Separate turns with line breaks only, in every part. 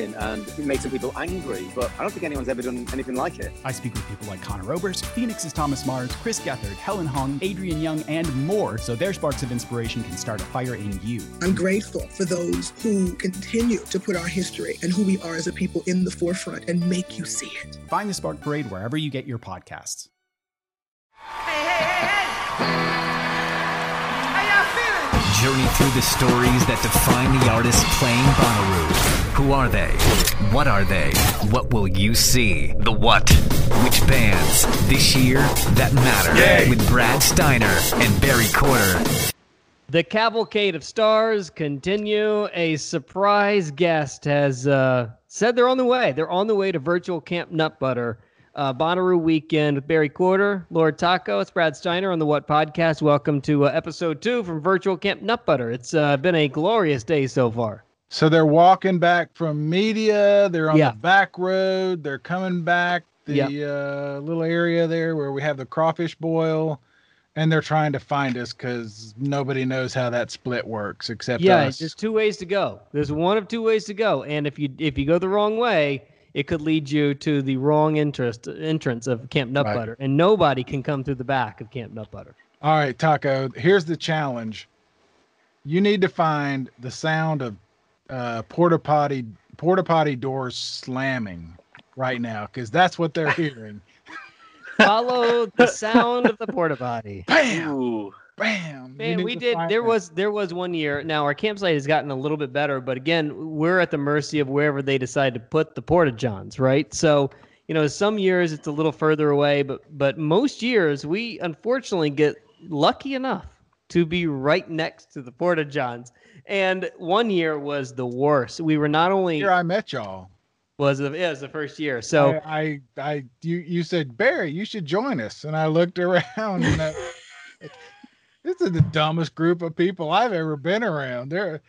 and it makes some people angry, but I don't think anyone's ever done anything like it.
I speak with people like Conor Oberst, Phoenix's Thomas Mars, Chris Gethard, Helen Hong, Adrian Young, and more, so their sparks of inspiration can start a fire in you.
I'm grateful for those who continue to put our history and who we are as a people in the forefront and make you see it.
Find the Spark Parade wherever you get your podcasts.
Hey, hey, hey, hey!
Journey through the stories that define the artists playing Bonnaroo. Who are they? What are they? What will you see? The what? Which bands this year that matter?
Yay.
With Brad Steiner and Barry Corder.
The cavalcade of stars continue. A surprise guest has uh, said they're on the way. They're on the way to virtual Camp Nutbutter. Uh, Bonnaroo weekend with Barry Corder, Lord Taco. It's Brad Steiner on the What Podcast. Welcome to uh, episode two from Virtual Camp Nutbutter. It's uh, been a glorious day so far.
So they're walking back from media. They're on
Yeah.
the back road. They're coming back the uh, little area there where we have the crawfish boil, and they're trying to find us because nobody knows how that split works except
yeah,
us.
there's two ways to go. There's one of two ways to go, and if you if you go the wrong way, it could lead you to the wrong interest entrance of Camp Nut
Right.
Butter, and nobody can come through the back of Camp Nutbutter.
All right, Taco. Here's the challenge. You need to find the sound of uh, porta potty porta potty doors slamming right now because that's what they're hearing.
Follow the sound of the porta potty.
Bam, bam. You
Man, we did. There
that.
was there was one year. Now our campsite has gotten a little bit better, but again, we're at the mercy of wherever they decide to put the porta johns, right? So, you know, some years it's a little further away, but but most years we unfortunately get lucky enough to be right next to the porta johns. And one year was the worst. We were not only
Here I met y'all.
was the, yeah, it was the first year. So
I, I, I, you, you said Barry, you should join us, and I looked around, and I, this is the dumbest group of people I've ever been around. They're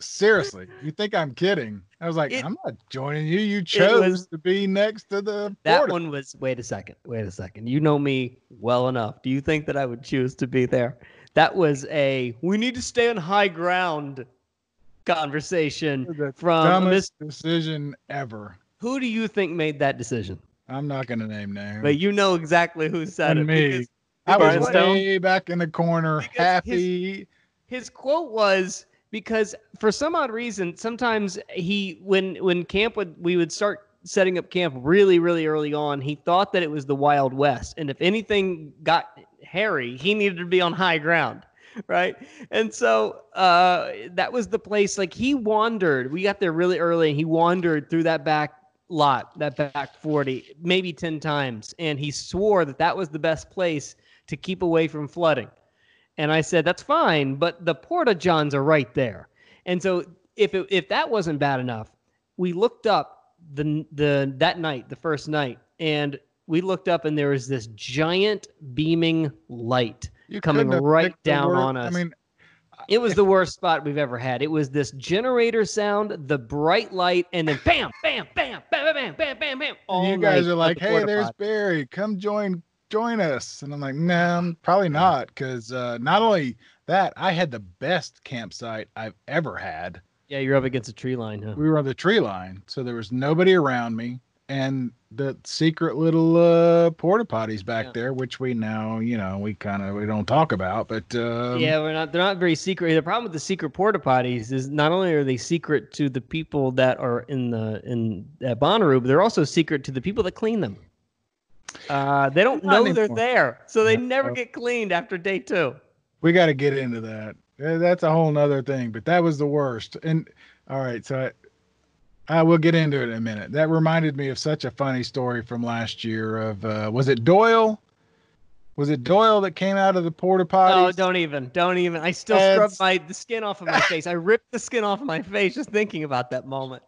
seriously, you think I'm kidding? I was like,
It-
I'm not joining you. You chose
was-
to be next to the
that
porta.
one was wait a second wait a second you know me well enough do you think that i would choose to be there that was a we need to stay on high ground conversation from
dumbest decision ever.
who do you think made that decision
I'm not going to name names.
but you know exactly who said
And
it
me. I was way back in the corner,
Because his-
happy.
his quote was because for some odd reason sometimes he when when camp would we would start setting up camp really really early on he thought that it was the wild west and if anything got hairy he needed to be on high ground right? And so uh that was the place like he wandered. We got there really early and he wandered through that back lot that back 40 maybe 10 times. And he swore that that was the best place to keep away from flooding. And I said, that's fine, but the Porta Johns are right there. And so if it, if that wasn't bad enough, we looked up the the that night, the first night, and we looked up and there was this giant beaming light
You
coming right down on
I mean,
it was the worst spot we've ever had. It was this generator sound, the bright light, and then bam, bam, bam, bam, bam, bam, bam, bam. Bam. All
you guys are like,
the
"Hey, there's
potty."
Barry. Come join join us." And I'm like, "No, probably not." Because uh, not only that, I had the best campsite I've ever had.
Yeah, you're up against a tree line, huh?
We were on the tree line, so there was nobody around me, and the secret little uh, porta potties back
Yeah.
there, which we now, you know, we kind of we don't talk about, but um,
yeah, we're not. They're not very secret. The problem with the secret porta potties is not only are they secret to the people that are in the in at Bonnaroo, but they're also secret to the people that clean them. Uh, they don't know they're there, so they
Yeah.
never get cleaned after day two.
we got to get into that. That's a whole nother thing, but that was the worst. And all right, so I, I will get into it in a minute. That reminded me of such a funny story from last year. Of uh, was it Doyle? Was it Doyle that came out of the porta potties?
Oh, don't even, don't even. I still
That's-
scrub my the skin off of my face. I ripped the skin off of my face just thinking about that moment.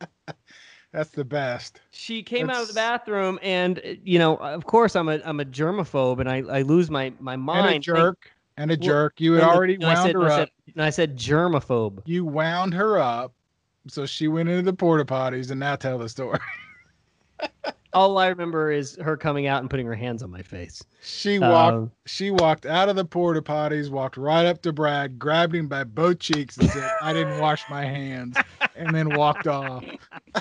That's the best.
She came out of the bathroom, and you know, of course, I'm a I'm a germaphobe, and I, I lose my my mind.
And a
Think-
jerk. And a jerk. You had
and
already
and I
wound
said-
her
I
up.
said- and I said germaphobe.
You wound her up. So she went into the porta potties and now tell the story.
All I remember is her coming out and putting her hands on my face.
She walked
Um,
she walked out of the porta potties, walked right up to Brad, grabbed him by both cheeks and said, I didn't wash my hands, and then walked off.
I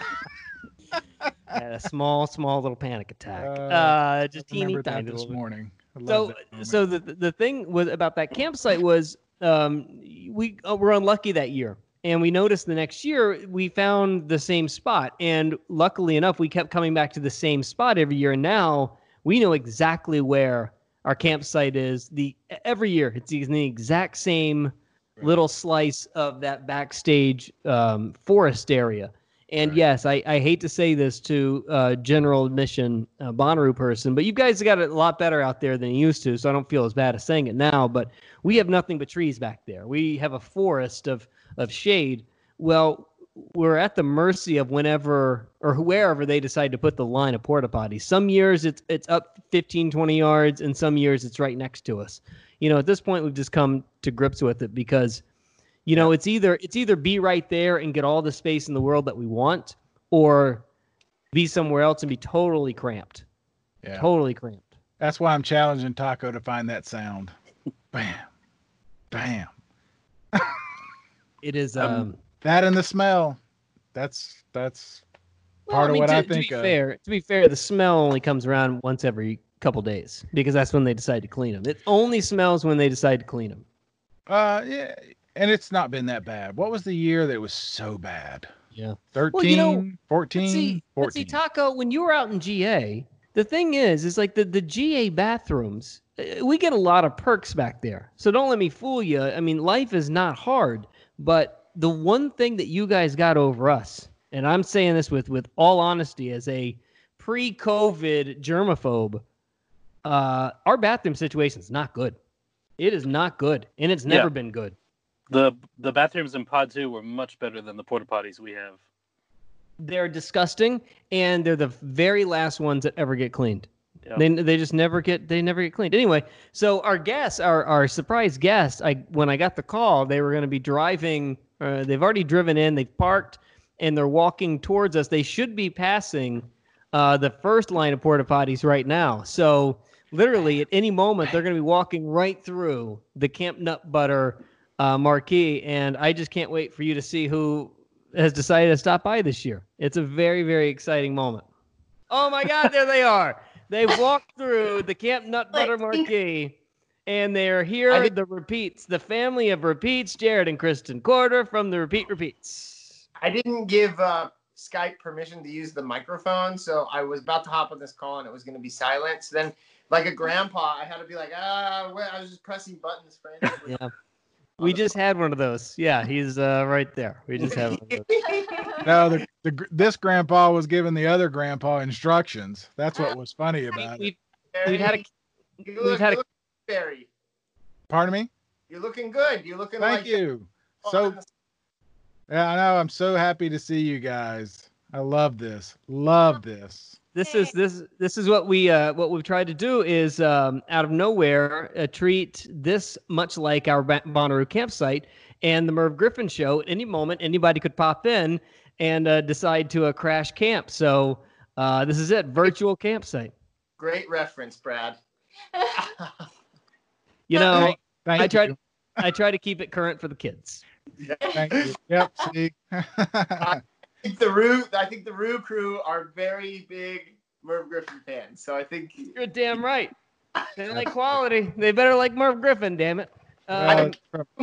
had a small, small little panic attack.
Uh,
Uh, just teeny tiny
this morning.
So, so the the thing was about that campsite was um, we uh, were unlucky that year, and we noticed the next year we found the same spot, and luckily enough, we kept coming back to the same spot every year. And now we know exactly where our campsite is. The every year it's in the exact same little slice of that backstage um, forest area. And
Right.
yes, I, I hate to say this to uh, general admission uh, Bonnaroo person, but you guys got it a lot better out there than you used to, so I don't feel as bad as saying it now. But we have nothing but trees back there. We have a forest of of shade. Well, we're at the mercy of whenever or wherever they decide to put the line of porta potties. Some years it's it's up 15, 20 yards, and some years it's right next to us. You know, at this point we've just come to grips with it because you know it's either it's either be right there and get all the space in the world that we want or be somewhere else and be totally cramped
yeah.
totally cramped
That's why I'm challenging Taco to find that sound. Bam. Bam.
it is
Um,
um,
That and the smell. That's that's
well,
part of
mean,
what
to,
I
to
think
be
of.
fair to be fair the smell only comes around once every couple days because that's when they decide to clean them it only smells when they decide to clean them
Uh, yeah, and it's not been that bad. What was the year that was so bad?
Yeah.
13,
Well, you know,
14,
But see, but see, Taco, when you were out in GA, the thing is, is like the, the GA bathrooms, uh, we get a lot of perks back there. So don't let me fool you. I mean, life is not hard, but the one thing that you guys got over us, and I'm saying this with with all honesty, as a pre-COVID germaphobe, uh, our bathroom situation is not good. It is not good, and it's never
Yeah.
been good.
The the bathrooms in Pod Two were much better than the porta potties we have.
They're disgusting, and they're the very last ones that ever get cleaned.
Yeah.
They they just never get they never get cleaned. Anyway, so our guests, our our surprise guests, I when I got the call, they were going to be driving. Uh, they've already driven in. They've parked, and they're walking towards us. They should be passing uh, the first line of porta potties right now. So literally, at any moment, they're going to be walking right through the Camp Nutbutter uh, marquee, and I just can't wait for you to see who has decided to stop by this year. It's a very very exciting moment. Oh my God, there they are. They've walked through the Camp Nut Butter Marquee, and they're here. the repeats, the family of repeats, Jared and Kristyn Corder from the Repeat Repeats.
I didn't give uh, Skype permission to use the microphone, so I was about to hop on this call and it was going to be silent. So then, like a grandpa, I had to be like, ah, wait, I was just pressing buttons frantically.
Yeah. We just had one of those. Yeah, he's uh, right there. We just had one.
No, the, the this grandpa was giving the other grandpa instructions. That's what was funny about it.
We've, we've had a
You
we've
look,
had a
look Barry.
Pardon me.
You're looking good. You're looking
Thank
like
you. So yeah, I know. I'm so happy to see you guys. I love this. Love this.
This is this this is what we uh what we've tried to do is um out of nowhere uh, treat this much like our Ba- Bonnaroo campsite and the Merv Griffin show. At any moment, anybody could pop in and uh, decide to uh, crash camp. So uh, this is it, virtual campsite.
Great reference, Brad.
You know,
Thank- thank
I tried. I try to keep it current for the kids. Yeah.
Thank you. Yep. See.
I think the Roo, I think the Roo crew are very big Merv Griffin fans. So I think
You're damn right. They like quality. They better like Merv Griffin. Damn it.
I
Um,
think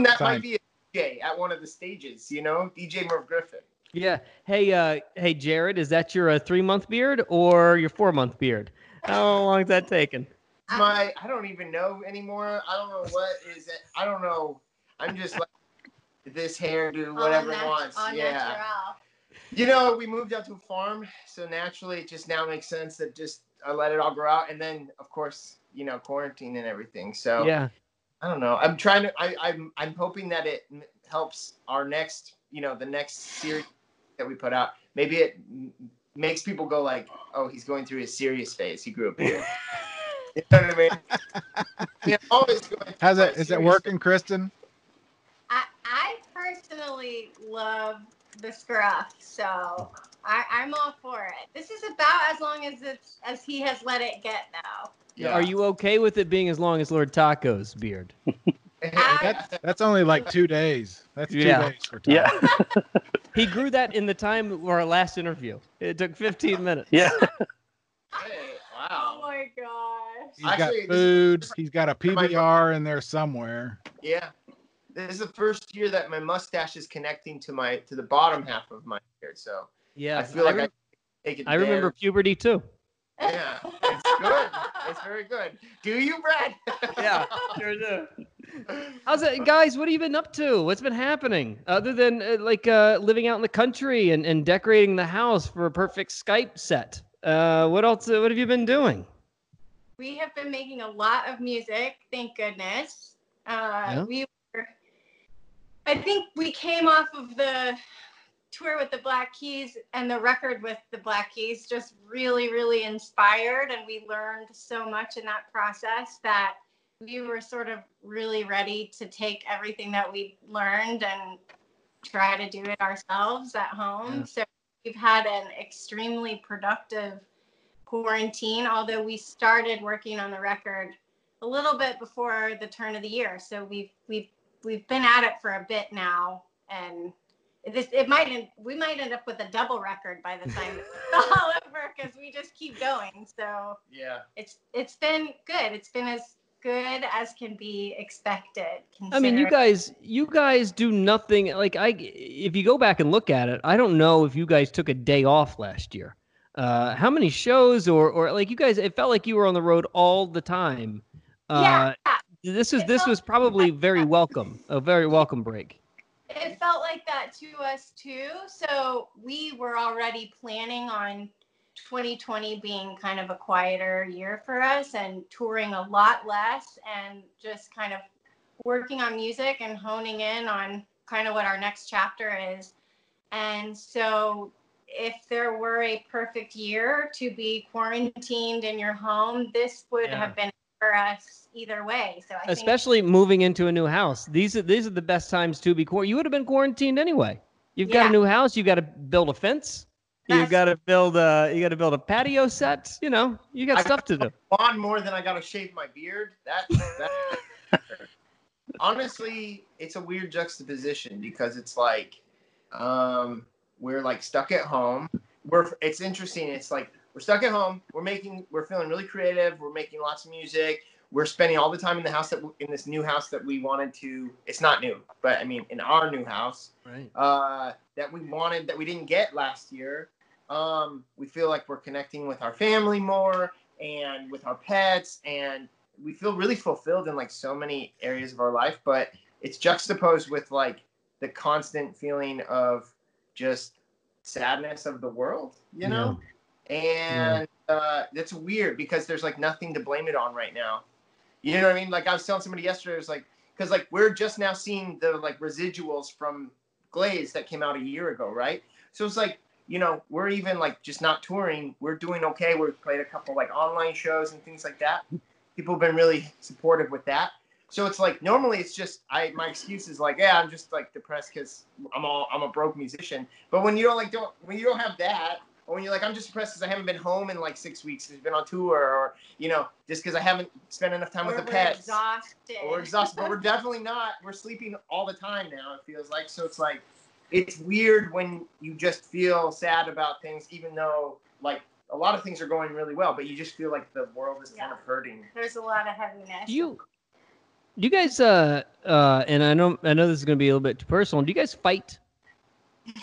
that
Fine.
might be a DJ at one of the stages. You know, DJ Merv Griffin.
Yeah. Hey, uh, hey, Jared, is that your uh, three month beard or your four month beard? How long is that taking?
My, I don't even know anymore. I don't know what is it. I don't know. I'm just like this hairdo, whatever it
nat-
wants. yeah.
natural.
You know, we moved out to a farm, so naturally it just now makes sense that just I let it all grow out, and then of course, you know, quarantine and everything. So
Yeah.
I don't know. I'm trying to. I, I'm I'm hoping that it helps our next, you know, the next series that we put out. Maybe it makes people go like, "Oh, he's going through his serious phase. He grew up here." you know what I mean? Yeah, always going
How's it? Is it
serious
working, Kristyn?
I, I personally love the scruff, so I, I'm all for it. This is about as long as it's as he has let it get now. Yeah.
Are you okay with it being as long as Lord Taco's beard?
That's that's only like two days. That's two
Yeah.
days for time.
Yeah.
he grew that in the time of our last interview. It took 15 minutes.
Yeah. Wow.
Oh my gosh.
He's got
Actually,
food. He's got a PBR in there somewhere.
Yeah. This is the first year that my mustache is connecting to my to the bottom half of my beard. So
Yeah.
I feel like I,
rem-
can take it.
I remember puberty too.
Yeah, it's good. It's very good. Do you, Brad?
Yeah, sure do. How's it, guys? What have you been up to? What's been happening other than uh, like uh, living out in the country and, and decorating the house for a perfect Skype set? Uh, what else? Uh, what have you been doing?
We have been making a lot of music, thank goodness. Uh,
Yeah.
We were, I think we came off of the tour with the Black Keys and the record with the Black Keys just really, really inspired. And we learned so much in that process that we were sort of really ready to take everything that we learned and try to do it ourselves at home.
Yeah.
So we've had an extremely productive quarantine, although we started working on the record a little bit before the turn of the year. So we've we've we've been at it for a bit now, and this it might end, we might end up with a double record by the time it's all over because we just keep going. So
Yeah.
it's it's been good. It's been as good as can be expected.
I mean, you guys, you guys do nothing. Like I, if you go back and look at it, I don't know if you guys took a day off last year. Uh, how many shows or or like you guys? It felt like you were on the road all the time. Uh, This was this was probably very welcome, a very welcome break.
it felt like that to us too. So we were already planning on 2020 being kind of a quieter year for us and touring a lot less and just kind of working on music and honing in on kind of what our next chapter is. And so if there were a perfect year to be quarantined in your home, this would
Yeah.
have been for us either way. So I think
Especially moving into a new house. These are these are the best times to be quarantined. You would have been quarantined anyway. You've got
Yeah.
a new house. You got to build a fence. You've got to build a you got to build a patio set. You know, you got
I
stuff to do.
on more than I got to shave my beard. That, that honestly, it's a weird juxtaposition because it's like um, we're like stuck at home. We're it's interesting. It's like we're stuck at home. We're making we're feeling really creative. We're making lots of music. We're spending all the time in the house that we, in this new house that we wanted to. It's not new, but I mean in our new house
Right.
uh, that we wanted that we didn't get last year. Um, we feel like we're connecting with our family more and with our pets, and we feel really fulfilled in like so many areas of our life. But it's juxtaposed with like the constant feeling of just sadness of the world, you know. And uh, that's weird because there's like nothing to blame it on right now. You know what I mean? Like I was telling somebody yesterday, it was like because like we're just now seeing the like residuals from Glazed that came out a year ago, right? So it's like you know we're even like just not touring. We're doing okay. We've played a couple like online shows and things like that. People have been really supportive with that. So it's like normally it's just I my excuse is like yeah I'm just like depressed because I'm all I'm a broke musician. But when you don't like don't when you don't have that or when you're like I'm just depressed because I haven't been home in like six weeks, because I've been on tour, or you know just because I haven't spent enough time with
Or
the
we're
pets.
exhausted.
Or we're exhausted, but we're definitely not. We're sleeping all the time now. It feels like so. It's like it's weird when you just feel sad about things, even though like a lot of things are going really well, but you just feel like the world is kind of hurting.
There's a lot of heaviness.
Do you do you guys uh uh and I know I know this is gonna be a little bit too personal. Do you guys fight?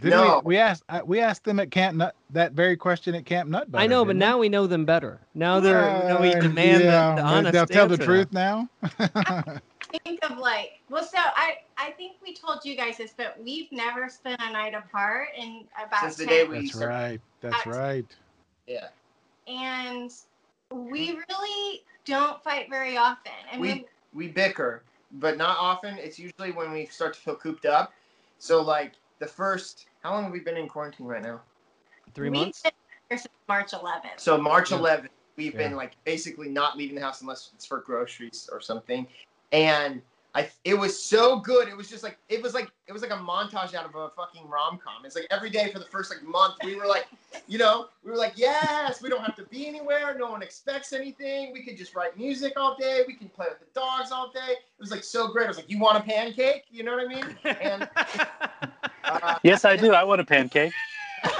Did
No.
we, we asked uh, we asked them at Camp Nut that very question at Camp Nut.
I know, but
didn't
now we know them better. Now they're now we
Uh,
demand
yeah,
the, the honest
They'll tell the truth now.
think of like well so i i think we told you guys this but we've never spent a night apart in about
Since the day we
That's right. That's right.
Yeah.
and we really don't fight very often. And
we we bicker, but not often. It's usually when we start to feel cooped up. So like the first, how long have we been in quarantine right now?
Three
we've
months.
been here since March 11th.
So March
Yeah.
11th, we've
Yeah.
been like basically not leaving the house unless it's for groceries or something. And I, it was so good. It was just like it was like it was like a montage out of a fucking rom com. It's like every day for the first like month, we were like, you know, we were like, yes, we don't have to be anywhere. No one expects anything. We could just write music all day. We can play with the dogs all day. It was like so great. I was like, you want a pancake? You know what I mean? And uh,
Yes, I do. I want a pancake.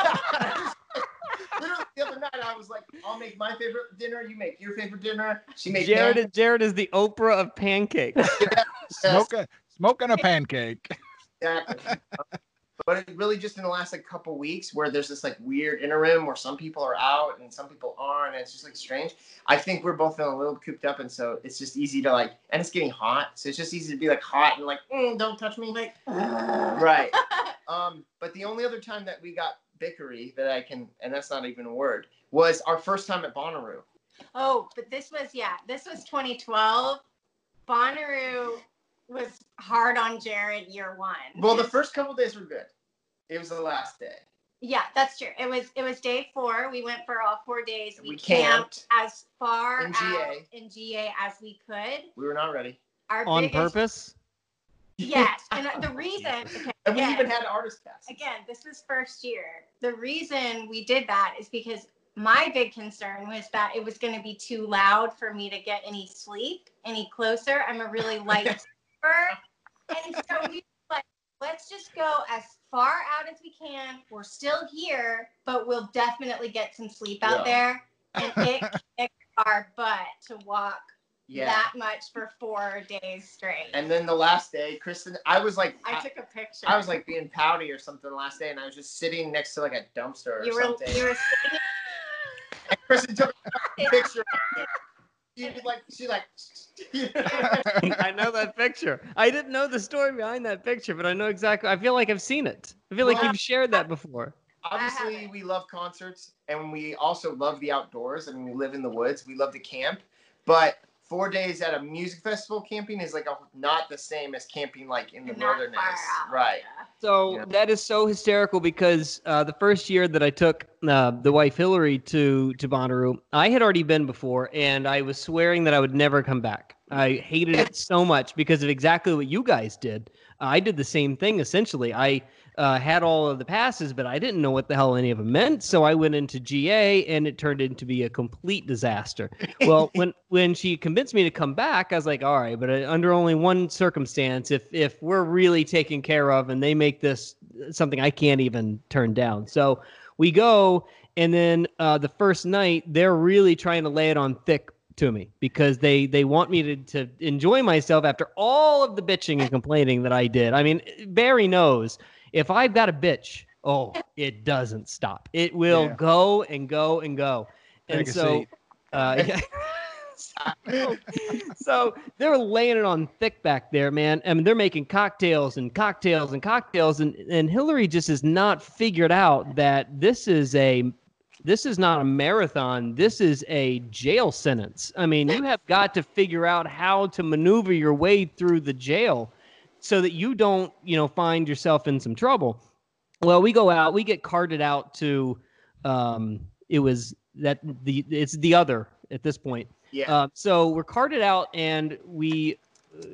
Literally the other night, I was like, "I'll make my favorite dinner. You make your favorite dinner." She made
Jared,
pancakes.
is- Jared is the Oprah of pancakes.
Smoking, smoking a pancake.
Exactly. but it really just in the last like couple weeks where there's this like weird interim where some people are out and some people aren't, and it's just like strange. I think we're both feeling a little cooped up, and so it's just easy to like, and it's getting hot, so it's just easy to be like hot and like, "Mm, don't touch me, like, right. Um, but the only other time that we got bickery that I can, and that's not even a word, was our first time at Bonnaroo.
Oh, but this was yeah, this was 2012. Bonnaroo was hard on Jared year one.
Well, the first couple days were good. It was the last day.
Yeah, that's true. It was it was day four. We went for all four days. We,
We
camped, as far
In
out in GA as we could.
We were not ready.
Our
On
biggest,
purpose.
Yes, and the reason okay,
And we
again,
even had artist pass.
again, this was first year. The reason we did that is because my big concern was that it was going to be too loud for me to get any sleep any closer. I'm a really light sleeper. And so we were like, let's just go as far out as we can. We're still here, but we'll definitely get some sleep out
Yeah.
there. And it kicked our butt to walk
Yeah.
that much for four days straight.
And then the last day, Kristyn, I was like,
I took a picture.
I was like being pouty or something the last day, and I was just sitting next to like a dumpster or
you were
something.
you were sitting
And Kristyn took a picture. Of me. She like, she like,
I know that picture. I didn't know the story behind that picture, but I know exactly. I feel like I've seen it. I feel like
Well,
you've shared that before.
obviously we love concerts and we also love the outdoors. I mean, we live in the woods. We love to camp, but four days at a music festival camping is like a, not the same as camping like in the
Not far
wilderness,
out,
right?
So
Yeah.
that is so hysterical because uh, the first year that I took uh, the wife Hillary to to Bonnaroo, I had already been before, and I was swearing that I would never come back. I hated it so much because of exactly what you guys did. I did the same thing essentially. I uh, had all of the passes, but I didn't know what the hell any of them meant. So I went into GA, and it turned into be a complete disaster. Well, when when she convinced me to come back, I was like, all right, but uh, under only one circumstance, if if we're really taken care of, and they make this something I can't even turn down. So we go, and then uh, the first night they're really trying to lay it on thick to me because they they want me to to enjoy myself after all of the bitching and complaining that I did. I mean, Barry knows if I've got a bitch, oh, it doesn't stop. It will
Yeah.
go and go and go. And
Take a
so, uh, yeah. so, so they're laying it on thick back there, man. I mean, they're making cocktails and cocktails and cocktails, and and Hillary just has not figured out that this is a this is not a marathon. This is a jail sentence. I mean, you have got to figure out how to maneuver your way through the jail so that you don't, you know, find yourself in some trouble. Well, we go out, we get carted out to um it was that the it's the other at this point.
Yeah.
Uh, so we're carted out and we uh,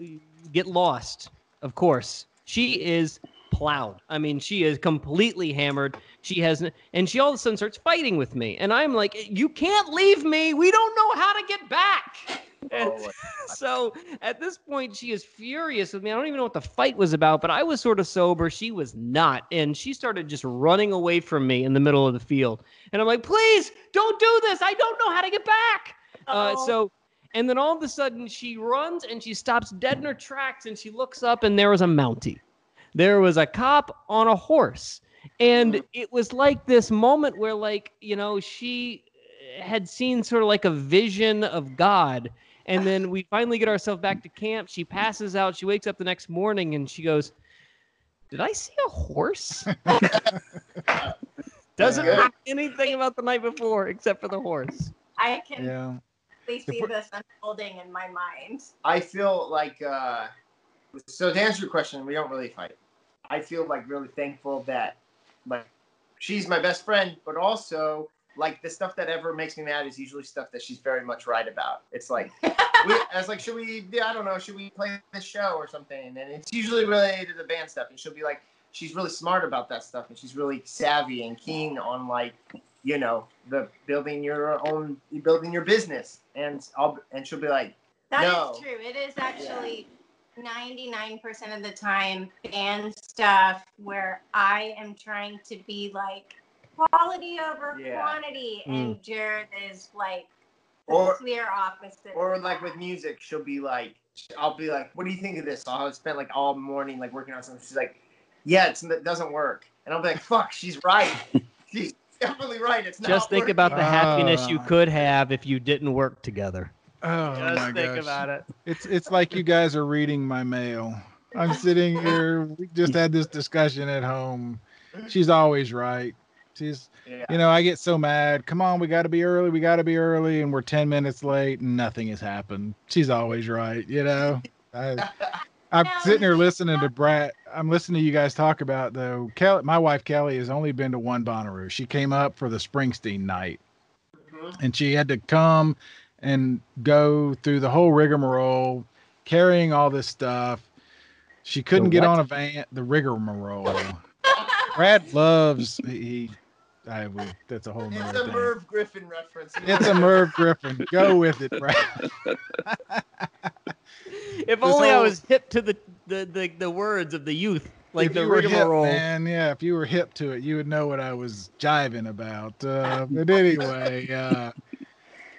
get lost, of course. She is plowed. I mean, she is completely hammered. She has, and she all of a sudden starts fighting with me. And I'm like, you can't leave me. We don't know how to get back. And
Oh,
so at this point, she is furious with me. I don't even know what the fight was about, but I was sort of sober. She was not. And she started just running away from me in the middle of the field. And I'm like, please don't do this. I don't know how to get back. Uh, so, and then all of a sudden she runs and she stops dead in her tracks and she looks up and there was a Mountie. There was a cop on a horse. And it was like this moment where, like, you know, she had seen sort of like a vision of God. And then we finally get ourselves back to camp. She passes out. She wakes up the next morning and she goes, Did I see a horse? Doesn't
Yeah.
know anything about the night before except for the horse.
I can
Yeah.
really see this unfolding in my mind.
I feel like uh so to answer your question, we don't really fight. I feel like really thankful that like she's my best friend, but also like the stuff that ever makes me mad is usually stuff that she's very much right about. It's like we, I was like, should we? Yeah, I don't know. Should we play this show or something? And it's usually related to the band stuff, and she'll be like, she's really smart about that stuff, and she's really savvy and keen on like, you know, the building your own, building your business, and I'll and she'll be like,
That is
no,
true. It is actually 99% of the time band stuff where I am trying to be like quality over
Yeah.
quantity, and Jared is like the
Or-
clear opposite.
or like with music, she'll be like, I'll be like, what do you think of this? I'll spend like all morning like working on something. She's like, yeah, it's, it doesn't work, and I'll be like, fuck, she's right. she's definitely right. It's not
Just think about the
working."
happiness you
Ah.
could have if you didn't work together.
Oh
Just
my
think
gosh.
about it.
It's it's like you guys are reading my mail. I'm sitting here. We just had this discussion at home. She's always right. She's,
Yeah.
you know, I get so mad. Come on, we got to be early. We got to be early, and we're ten minutes late, and nothing has happened. She's always right. You know. I, I'm sitting here listening to Brad. I'm listening to you guys talk about though. Kelly, my wife Kelly has only been to one Bonnaroo. She came up for the Springsteen night, mm-hmm. and she had to come and go through the whole rigmarole, carrying all this stuff. She couldn't get on a van. The rigmarole. Brad loves he. I we, that's a whole
It's a
thing.
Merv Griffin reference.
It's a Merv Griffin. Go with it, Brad.
If
This
only I was hip to the, the, the, the words of the youth, like
if
the
you were hip, man, yeah, if you were hip to it, you would know what I was jiving about. Uh, but anyway, uh,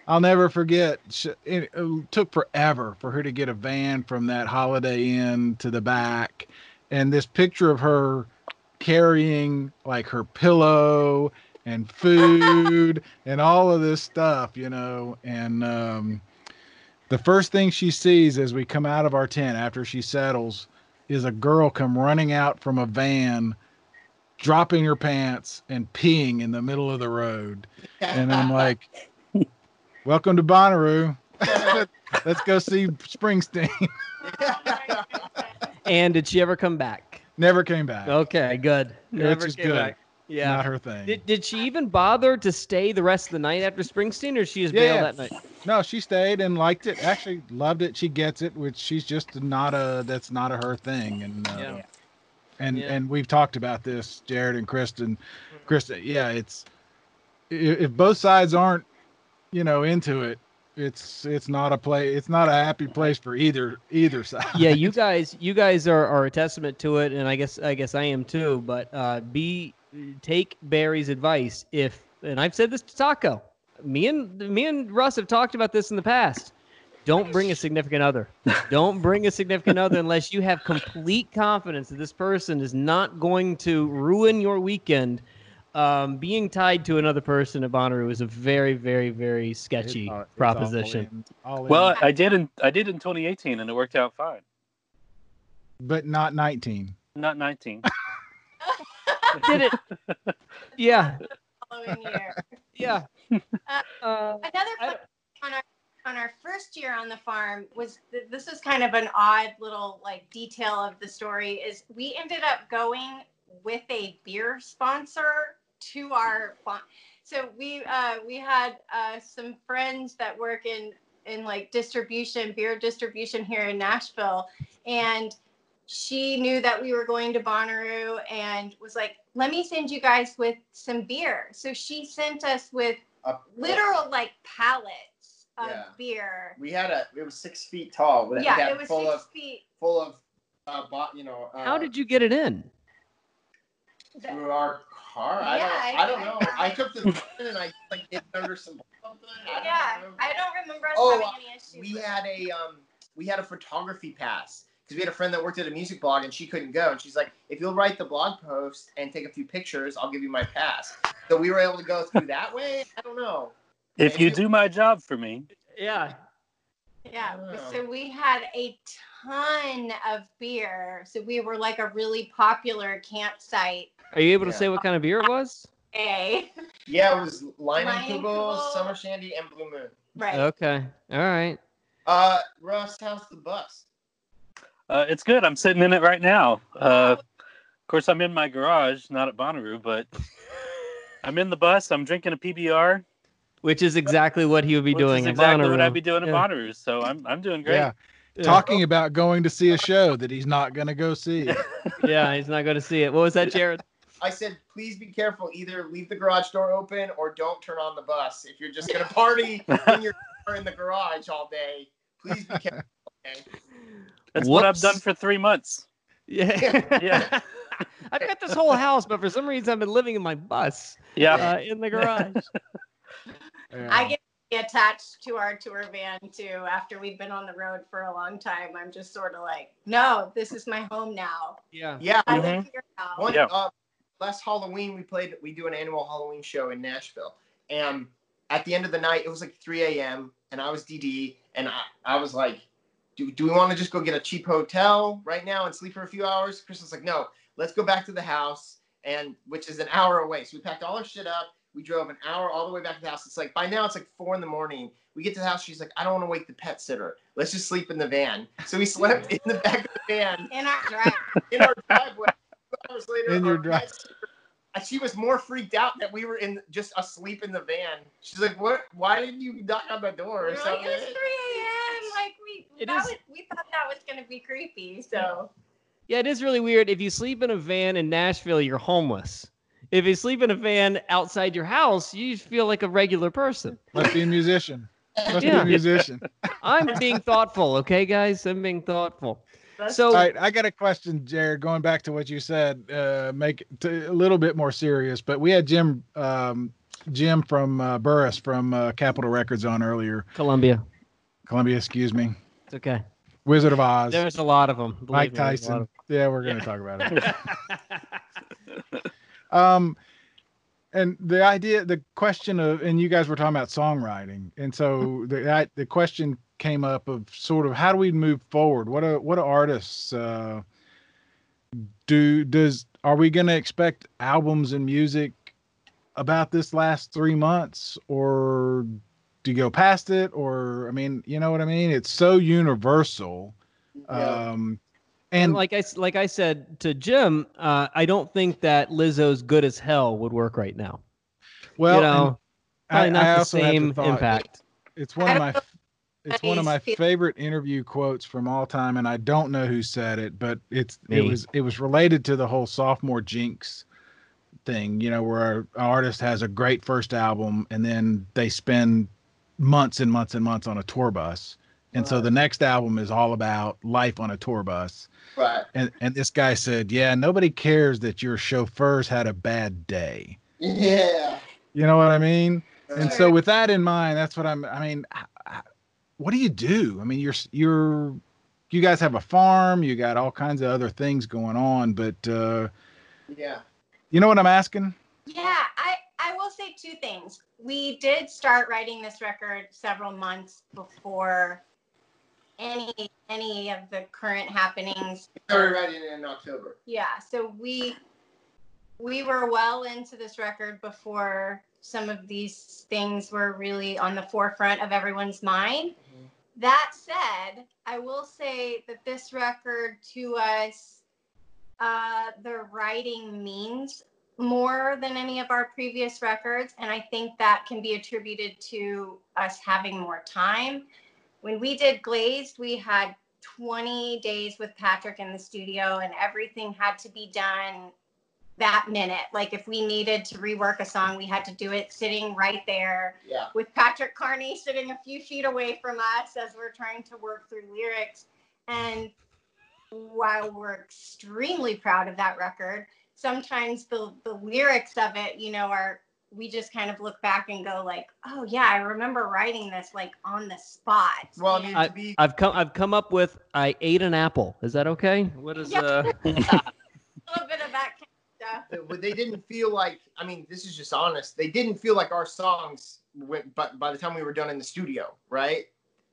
I'll never forget. It, it took forever for her to get a van from that Holiday Inn to the back, and this picture of her carrying like her pillow and food and all of this stuff, you know, and um, the first thing she sees as we come out of our tent after she settles is a girl come running out from a van dropping her pants and peeing in the middle of the road and i'm like welcome to Bonnaroo. let's go see springsteen
And did she ever come back?
Never came back
Okay, good. Never
which is
came
good
back. Yeah.
not her thing
Did, did she even bother to stay the rest of the night after Springsteen, or she just bailed that night?
no she stayed and liked it actually loved it she gets it which she's just not a that's not a her thing and uh,
Yeah.
and
Yeah.
and we've talked about this jared and kristyn kristyn yeah it's if both sides aren't you know into it it's it's not a play it's not a happy place for either either side
yeah, you guys, you guys are, are a testament to it, and I guess I guess I am too. But uh, be take Barry's advice. If and I've said this to Taco, me and me and Russ have talked about this in the past. Don't bring a significant other. Don't bring a significant other unless you have complete confidence that this person is not going to ruin your weekend. Um, being tied to another person at Bonnaroo is a very, very, very sketchy
all- it's all
proposition.
in- all in.
Well, I did in I did in 2018, and it worked out fine.
but not 19
Not 19.
Did it? Yeah,
following year.
yeah.
Uh,
Uh,
Another fun on our on our first year on the farm was th- this is kind of an odd little like detail of the story is we ended up going with a beer sponsor to our farm. So we uh, we had uh, some friends that work in in like distribution, beer distribution here in Nashville, and she knew that we were going to Bonnaroo and was like, "Let me send you guys with some beer." So she sent us with
A-
literal like pallets of
Yeah.
beer.
We had a. It was six feet tall. with-
Yeah, it was
full
six
of
feet.
full of, uh, bo- you know. Uh,
How did you get it in?
through our car? I
Yeah,
don't.
I-
I, don't know. I took the button and I like hid under some. something. I don't
Yeah. I don't remember us
Oh,
having any issues.
we had a um we had a photography pass because we had a friend that worked at a music blog and she couldn't go and she's like if you'll write the blog post and take a few pictures i'll give you my pass so we were able to go through that way i don't know
If you do my job for me,
Yeah.
Yeah, so we had a ton of beer. So we were like a really popular campsite.
Are you able to
Yeah.
say what kind of beer it was?
A.
Yeah, it was Lion
Lion
and Kugel,
Kugel.
Summer Shandy, and Blue Moon.
Right.
Okay. All right.
Uh, Russ, how's the bus?
Uh, it's good. I'm sitting in it right now. Uh, of course, I'm in my garage, not at Bonnaroo, but I'm in the bus. I'm drinking a PBR.
Which is exactly what he would be
which
doing
is
at
exactly what I'd be doing at
Yeah.
Bonnaroo. So I'm I'm doing great.
Yeah. Talking about going to see a show that he's not going to go see.
yeah, he's not going to see it. What was that, Jared?
I said, please be careful. Either leave the garage door open or don't turn on the bus. If you're just gonna party in your car in the garage all day, please be careful. Okay?
That's what I've done for three months.
Yeah.
Yeah.
I've got this whole house, but for some reason I've been living in my bus.
Yeah.
Uh, in the garage.
I get attached to our tour van too after we've been on the road for a long time. I'm just sort of like, no, this is my home now.
Yeah.
Yeah.
I
we-
live here now.
One
Yeah.
uh, last Halloween, we played. We do an annual Halloween show in Nashville, and at the end of the night, it was like 3 a.m. and I was DD, and I, I was like, do, do we want to just go get a cheap hotel right now and sleep for a few hours? Chris was like, no, let's go back to the house, and which is an hour away. So we packed all our shit up. We drove an hour all the way back to the house. It's like by now it's like four in the morning. We get to the house. She's like, I don't want to wake the pet sitter. Let's just sleep in the van. So we slept in the back of the van
In our drive.
in our driveway. Two hours later,
In your drive-
pet sitter- and she was more freaked out that we were in just asleep in the van. She's like, "What? Why didn't you knock on the door or
We're like,
something?"
it's 3 a.m. Like we,
It
was, we thought that was gonna be creepy. So
Yeah, it is really weird. If you sleep in a van in Nashville, you're homeless. If you sleep in a van outside your house, you feel like a regular person.
Must be a musician. Must be a musician.
I'm being thoughtful, okay, guys? I'm being thoughtful.
That's
So,
All right, I got a question, Jared. Going back to what you said, uh, make it t- a little bit more serious. But we had Jim, um, Jim from uh, Burris from uh, Capitol Records on earlier.
Columbia.
Columbia, excuse me.
It's okay.
Wizard of Oz.
There's a lot of them.
Mike Tyson. Yeah, we're gonna talk about it. um, and the idea, the question of, and you guys were talking about songwriting, and so the I, the question came up of sort of how do we move forward? What are what are artists uh, do? Does are we going to expect albums and music about this last three months, or do you go past it? Or I mean, you know what I mean? It's so universal. Um,
And
and
like I like I said to Jim, uh, I don't think that Lizzo's "Good as Hell" would work right now.
well,
you know, probably
I-
not
I
the same impact.
It's one of my it's one of my favorite interview quotes from all time, and I don't know who said it, but it's it was it was related to the whole sophomore jinx thing, you know, where an artist has a great first album and then they spend months and months and months on a tour bus. And so the next album is all about life on a tour bus.
Right.
And and this guy said, Yeah, nobody cares that your chauffeurs had a bad day.
Yeah.
You know what I mean? And so with that in mind, that's what I'm. I mean, h- h- what do you do? I mean, you're you're you guys have a farm, you got all kinds of other things going on, but uh,
Yeah.
you know what I'm asking?
Yeah, I, I will say two things. We did start writing this record several months before any any of the current happenings.
We started writing it in October.
Yeah, so we we were well into this record before some of these things were really on the forefront of everyone's mind. That said, I will say that this record to us, uh, the writing means more than any of our previous records. And I think that can be attributed to us having more time. When we did Glazed, we had 20 days with Patrick in the studio, and everything had to be done that minute. Like if we needed to rework a song, we had to do it sitting right there
Yeah.
with Patrick Carney sitting a few feet away from us as we're trying to work through lyrics. And while we're extremely proud of that record, sometimes the, the lyrics of it, you know, are we just kind of look back and go like, oh yeah, I remember writing this like on the spot.
Well, I
you
mean,
know?
I,
to be
I've come I've come up with I ate an apple. Is that okay? What is
Yeah.
uh
a little bit of that
but they didn't feel like i mean this is just honest they didn't feel like our songs went but by the time we were done in the studio right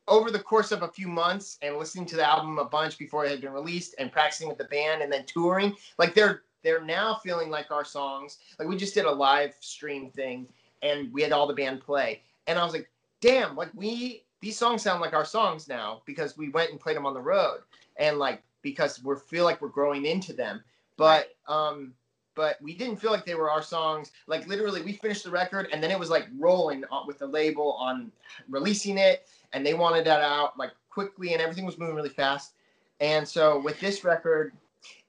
over the course of a few months and listening to the album a bunch before it had been released and practicing with the band and then touring like they're they're now feeling like our songs. Like we just did a live stream thing, and we had all the band play, and I was like, damn, like we these songs sound like our songs now because we went and played them on the road, and like because we feel like we're growing into them. But um, but we didn't feel like they were our songs. Like literally, we finished the record, and then it was like rolling with the label on releasing it, and they wanted that out like quickly, and everything was moving really fast. And so with this record,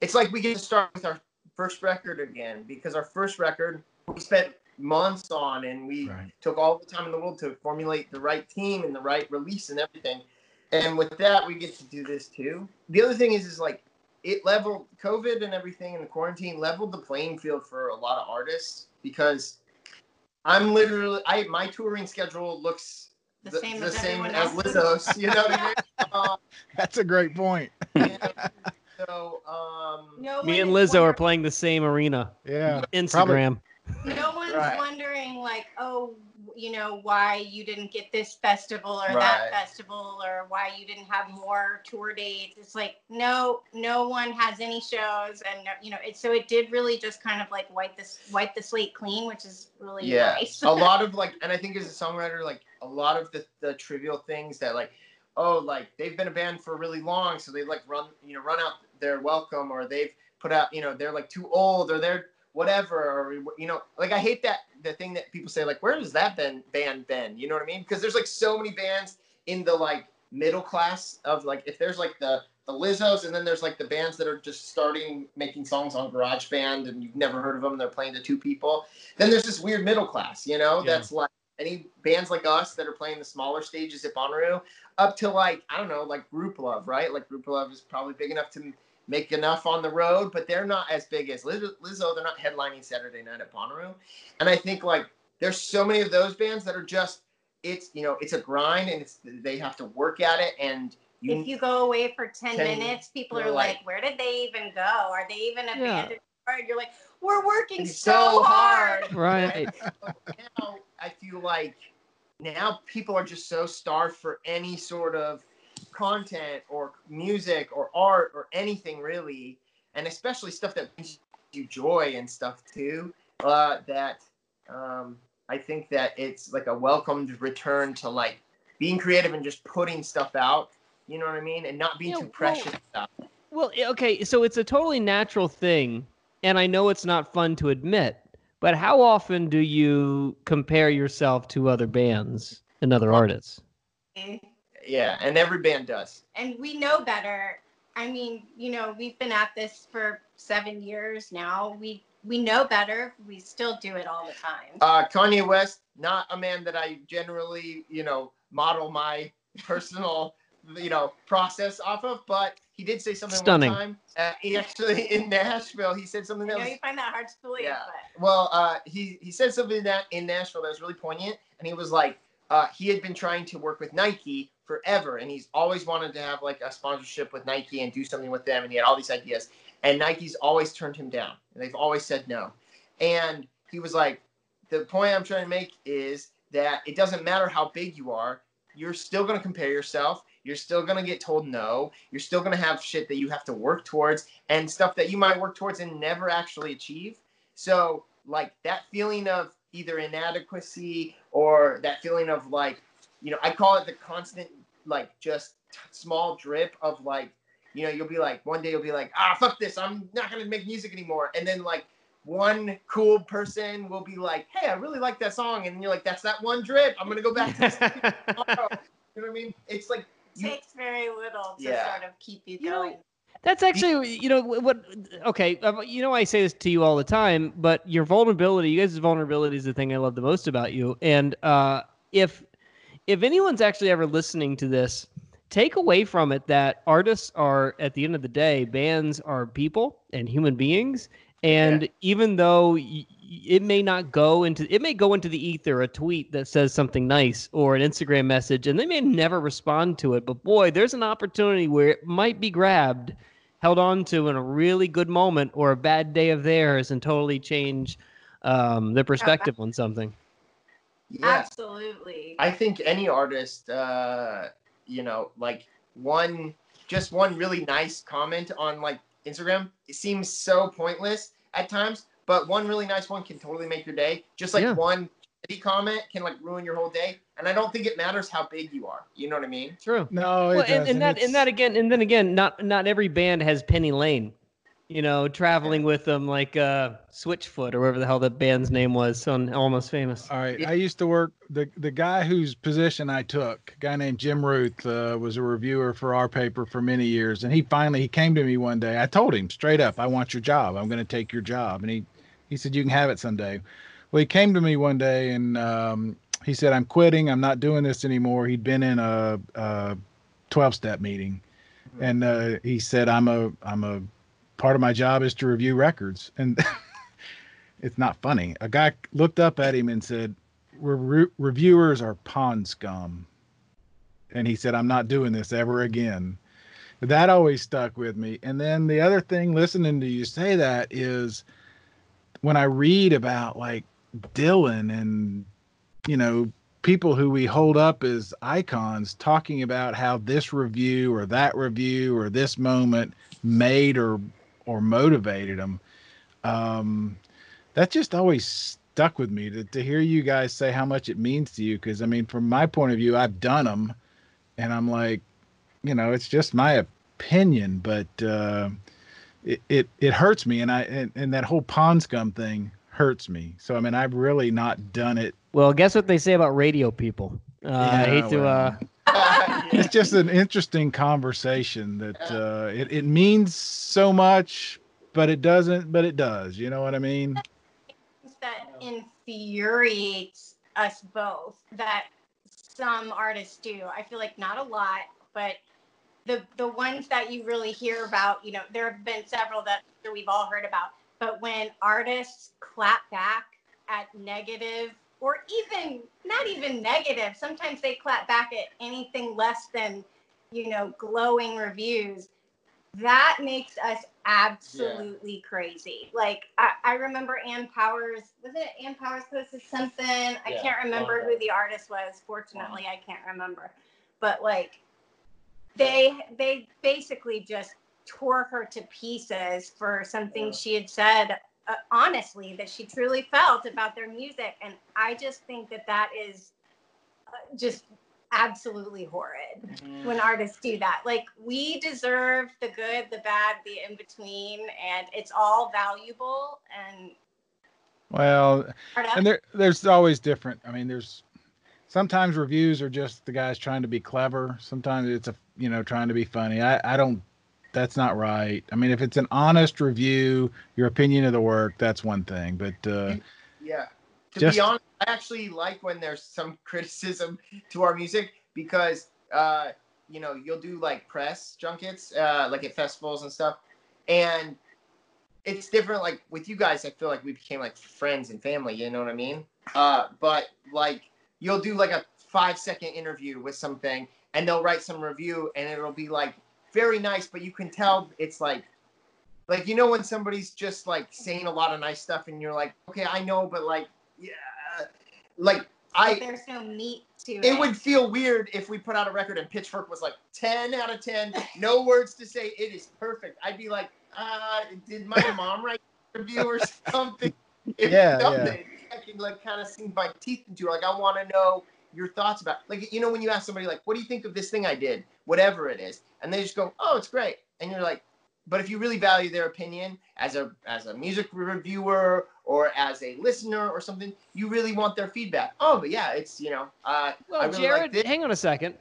it's like we get to start with our first record again because our first record we spent months on, and we took all the time in the world to formulate the right team and the right release and everything. And with that, we get to do this too. The other thing is, is like it leveled COVID and everything and the quarantine leveled the playing field for a lot of artists because I'm literally I my touring schedule looks
The
the,
same
the
as
same as. Lizzo's. You know what I mean? Um,
That's a great point.
so um,
No
Me and
is
Lizzo are playing the same arena.
Yeah.
Instagram.
no one's
Right.
wondering like oh you know why you didn't get this festival or
Right.
that festival or why you didn't have more tour dates. It's like no no one has any shows and you know it so it did really just kind of like wipe this wipe the slate clean which is really
yeah.
nice.
A lot of like and i think as a songwriter like a lot of the, the trivial things that like oh like they've been a band for really long so they like run you know run out their welcome or they've put out you know they're like too old or they're whatever or you know like i hate that the thing that people say like where has that been band been you know what i mean because there's like so many bands in the like middle class of like if there's like the the Lizzos and then there's like the bands that are just starting making songs on GarageBand and you've never heard of them. And they're playing to two people. Then there's this weird middle class, you know,
Yeah.
that's like any bands like us that are playing the smaller stages at Bonnaroo up to like I don't know, like Grouplove, right? Like Grouplove is probably big enough to make enough on the road, but they're not as big as Liz- Lizzo. They're not headlining Saturday night at Bonnaroo, and I think like there's so many of those bands that are just it's you know it's a grind and it's they have to work at it and you,
if you go away for 10,
10
minutes people
you're
like,
like-
where did they even go are they even abandoned?
Yeah.
band you're like we're working so,
so
hard
hard.
Right.
now I feel like now people are just so starved for any sort of content or music or art or anything really, and especially stuff that brings you joy and stuff too. Uh, that um, I think that it's like a welcomed return to like being creative and just putting stuff out. You know what I mean, and not being
Yeah,
too
well-
precious about. it.
Well, okay, so it's a totally natural thing, and I know it's not fun to admit, but how often do you compare yourself to other bands and other artists?
Yeah, and every band does.
and we know better. I mean, you know, we've been at this for seven years now. We we know better. We still do it all the time.
Uh, Kanye West, not a man that I generally, you know, model my personal, you know, process off of, but he did say something
Stunning.
one time. Uh, he actually in Nashville, he said something
I
that
know
was
you find that hard to believe,
Yeah.
but
well. Uh, he he said something that in Nashville that was really poignant, and he was like, uh, he had been trying to work with Nike forever, and he's always wanted to have like a sponsorship with Nike and do something with them, and he had all these ideas, and Nike's always turned him down. and They've always said no, and he was like, the point I'm trying to make is that it doesn't matter how big you are, you're still going to compare yourself. You're still going to get told no. You're still going to have shit that you have to work towards and stuff that you might work towards and never actually achieve. So, like that feeling of either inadequacy or that feeling of like, you know, I call it the constant, like, just t- small drip of like, you know, you'll be like, one day you'll be like, ah, fuck this. I'm not going to make music anymore. And then, like, one cool person will be like, "Hey, I really like that song," and you're like, "That's that one drip. I'm gonna go back to this tomorrow." You know what I mean? It's like
it takes very little to
Yeah.
sort of keep you going.
That's actually, you know, what? Okay, uh, you know, I say this to you all the time, but your vulnerability, you guys' vulnerability, is the thing I love the most about you. And uh, if if anyone's actually ever listening to this, take away from it that artists are, at the end of the day, bands are people and human beings. And even though y- it may not go into, it may go into the ether, a tweet that says something nice or an Instagram message, and they may never respond to it. But boy, there's an opportunity where it might be grabbed held on to in a really good moment or a bad day of theirs and totally change um, their perspective on something.
Yeah.
Absolutely.
I think any artist, uh, you know, like one, just one really nice comment on like Instagram, it seems so pointless at times, but one really nice one can totally make your day. Just like
Yeah.
one shitty comment can like ruin your whole day. And I don't think it matters how big you are. You know what I mean?
True.
No, it
Well, and,
doesn't.
and that
It's-
and that again, and then again, not not every band has Penny Lane. You know, traveling with them like uh, Switchfoot or whatever the hell that band's name was on Almost Famous.
All right. I used to work the the guy whose position I took, a guy named Jim Ruth, uh, was a reviewer for our paper for many years, and he finally he came to me one day. I told him straight up, "I want your job. I'm going to take your job," and he he said, "You can have it someday." Well, he came to me one day and um, he said, "I'm quitting. I'm not doing this anymore." He'd been in a, a 12-step meeting, and uh, he said, "I'm a I'm a part of my job is to review records," and it's not funny. A guy looked up at him and said, "Re- "Reviewers are pond scum," and he said, "I'm not doing this ever again." That always stuck with me. And then the other thing, listening to you say that, is when I read about like Dylan and you know people who we hold up as icons talking about how this review or that review or this moment made or or motivated them um that just always stuck with me to, to hear you guys say how much it means to you because i mean from my point of view i've done them and i'm like you know it's just my opinion but uh it it, it hurts me and i and, and that whole pond scum thing hurts me so i mean i've really not done it
Well, guess what they say about radio people. Uh, I
Yeah,
hate to. Uh,
it's just an interesting conversation that uh it, it means so much but it doesn't but it does you know what i mean
that infuriates us both that some artists do. I feel like not a lot, but the the ones that you really hear about, you know, there have been several that we've all heard about. But when artists clap back at negative or even not even negative, sometimes they clap back at anything less than, you know, glowing reviews. That makes us absolutely crazy. Like I, I remember Ann Powers, wasn't it Ann Powers posted something? I can't remember who the artist was. Fortunately, I can't remember. But like they they basically just tore her to pieces for something she had said uh, honestly that she truly felt about their music and i just think that that is uh, just absolutely horrid when artists do that. Like we deserve the good the bad the in between and it's all valuable and
well and there there's always different i mean there's sometimes reviews are just the guys trying to be clever sometimes it's a you know trying to be funny. I i don't that's not right i mean if it's an honest review your opinion of the work that's one thing but uh
Yeah. To
Just-
be honest, I actually like when there's some criticism to our music because uh, you know, you'll do like press junkets, uh, like at festivals and stuff. And it's different like with you guys, I feel like we became like friends and family, you know what I mean? Uh, but like you'll do like a five second interview with something and they'll write some review and it'll be like very nice, but you can tell it's like like you know when somebody's just like saying a lot of nice stuff and you're like okay i know but like yeah like i
there's no meat to it
it. would feel weird if we put out a record and pitchfork was like 10 out of 10 no words to say. It is perfect. I'd be like uh did my mom write a review or something? If
Yeah,
something i can like kind of sink my teeth into like i want to know your thoughts about like you know when you ask somebody like what do you think of this thing i did whatever it is and they just go oh it's great and you're like but if you really value their opinion as a as a music reviewer or as a listener or something you really want their feedback oh but yeah it's you know uh
Well,
I really
Jared,
like
hang on a second.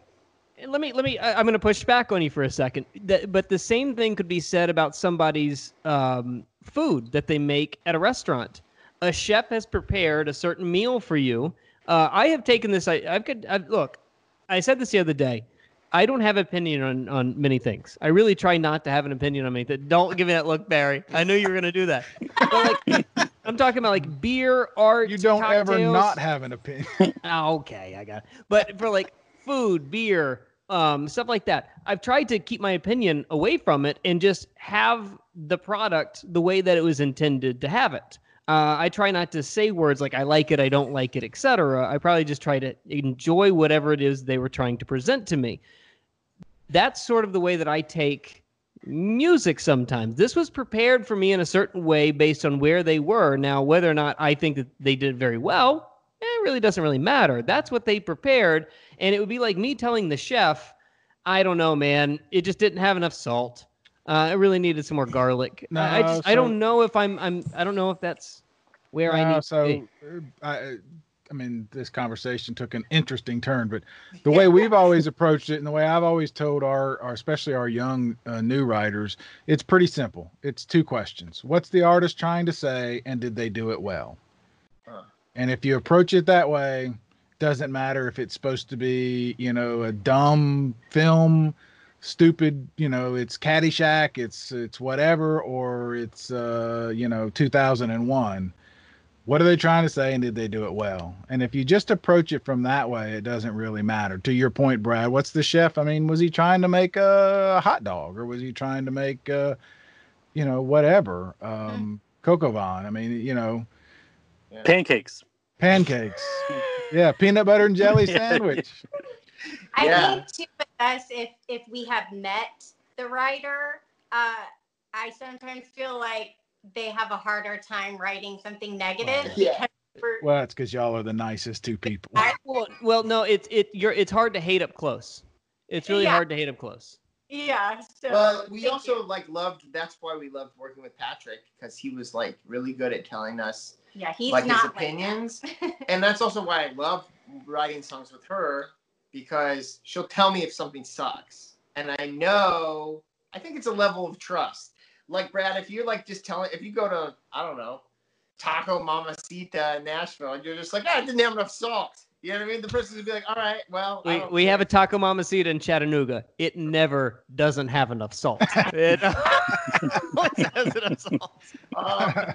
Let me let me. I, I'm going to push back on you for a second. That, but the same thing could be said about somebody's um, food that they make at a restaurant. A chef has prepared a certain meal for you. Uh, I have taken this. I, I've could I've, look. I said this the other day. I don't have opinion on on many things. I really try not to have an opinion on anything. Don't give me that look, Barry. I knew you were going to do that. But like, I'm talking about like beer, art.
you don't ever not have an opinion
Ah, okay, I got it. But for like food, beer, um, stuff like that, I've tried to keep my opinion away from it and just have the product the way that it was intended to have it. Uh, I try not to say words like I like it, I don't like it, etc. I probably just try to enjoy whatever it is they were trying to present to me. That's sort of the way that I take music sometimes. This was prepared for me in a certain way based on where they were. Now, whether or not I think that they did very well, eh, it really doesn't really matter. That's what they prepared. And it would be like me telling the chef, I don't know, man, it just didn't have enough salt. Uh, it really needed some more garlic.
No,
I, I just I don't know if I'm I'm I don't know if that's where I
No,
need
so
to
uh, I, I mean, this conversation took an interesting turn, but the way we've always approached it, and the way I've always told our, our especially our young uh, new writers, it's pretty simple. It's two questions: What's the artist trying to say, and did they do it well?
Huh.
And if you approach it that way, doesn't matter if it's supposed to be, you know, a dumb film, stupid, you know, it's Caddyshack, it's it's whatever, or it's uh, you know, 2001 what are they trying to say and did they do it well? And if you just approach it from that way it doesn't really matter. To your point brad what's the chef? I mean was he trying to make a hot dog or was he trying to make uh you know whatever um coq au vin. i mean you know.
Pancakes.
pancakes. Yeah peanut butter and jelly
Yeah.
sandwich
I
Yeah.
think too with us, if if we have met the writer, uh, I sometimes feel like they have a harder time writing something negative
Yeah.
because we're,
well that's because y'all are the nicest two people
I,
Well, well, no, it's it you're it's hard to hate up close. It's really
Yeah.
hard to hate up close.
yeah. So
Well, we also
you.
like loved. That's why we loved working with Patrick because he was like really good at telling us
yeah he's
like his opinions,
Like that.
and that's also why I love writing songs with her because she'll tell me if something sucks, and I know. I think it's a level of trust. Like Brad, if you're like just telling, if you go to I don't know, Taco Mamacita in Nashville, and you're just like, ah, it didn't have enough salt. You know what I mean? The person gonna be like, all right, well, I
We,
don't
we have a
care."
taco mamacita in Chattanooga. It never doesn't have enough salt. It always has enough salt.
Uh,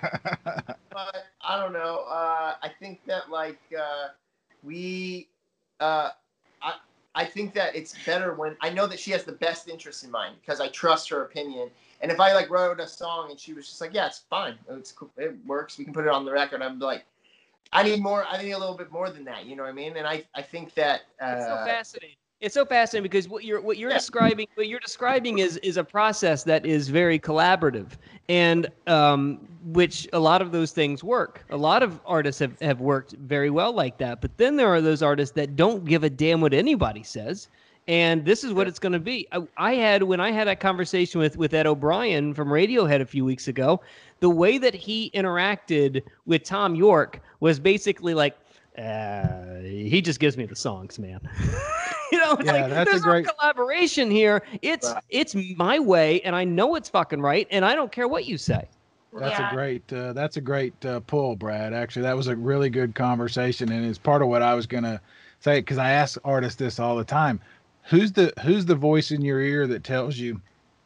but I don't know. Uh, I think that like uh, we, uh, I, I think that it's better when I know that she has the best interest in mind because I trust her opinion. And if I like wrote a song and she was just like, yeah, it's fine, it's cool, it works, we can put it on the record. I'm like, I need more. I need a little bit more than that. You know what I mean? And I, I think that. Uh,
It's so fascinating. It's so fascinating because what you're what you're
Yeah.
describing what you're describing is is a process that is very collaborative and um, which a lot of those things work. A lot of artists have, have worked very well like that. But then there are those artists that don't give a damn what anybody says. And this is what it's going to be. I, I had when I had that conversation with with Ed O'Brien from Radiohead a few weeks ago, the way that he interacted with Thom Yorke was basically like, uh, he just gives me the songs, man. you know,
Yeah,
like,
that's a
there's
great-
no collaboration here. It's
Right.
it's my way, and I know it's fucking right, and I don't care what you say.
That's
Yeah.
a great. Uh, that's a great uh, pull, Brad. Actually, that was a really good conversation, and it's part of what I was gonna say because I ask artists this all the time. Who's the Who's the voice in your ear that tells you?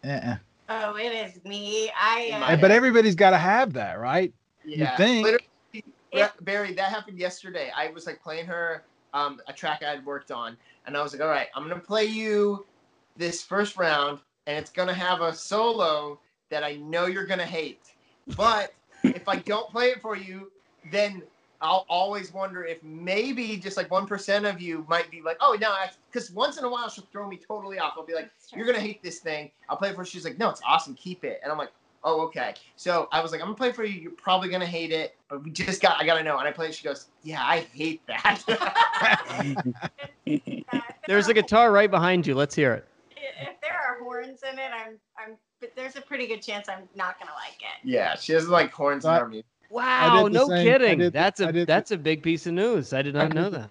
Uh-uh.
Oh, it is me. I.
In
Uh,
But everybody's got to have that, right?
Yeah.
think.
Literally,
It-
Barry, that happened yesterday. I was like playing her um, a track I had worked on, and I was like, all right, I'm gonna play you this first round, and it's gonna have a solo that I know you're gonna hate. But if I don't play it for you, then I'll always wonder if maybe just like one percent of you might be like, oh no, because once in a while she'll throw me totally off. I'll be like, you're gonna hate this thing. I'll play it for her. She's like, no, it's awesome. Keep it. And I'm like, oh, okay. So I was like, I'm gonna play for you. You're probably gonna hate it, but we just got, I gotta know. And I play it. She goes, yeah, I hate that.
There's a guitar right behind you. Let's hear it.
if there are horns in it, I'm. I'm. But there's a pretty good chance I'm not gonna like it.
yeah, she has like horns in her music.
Wow, no
same-
kidding.
did-
that's
I
a
did the-
that's a big piece of news. I did
I
not know
did the-
that.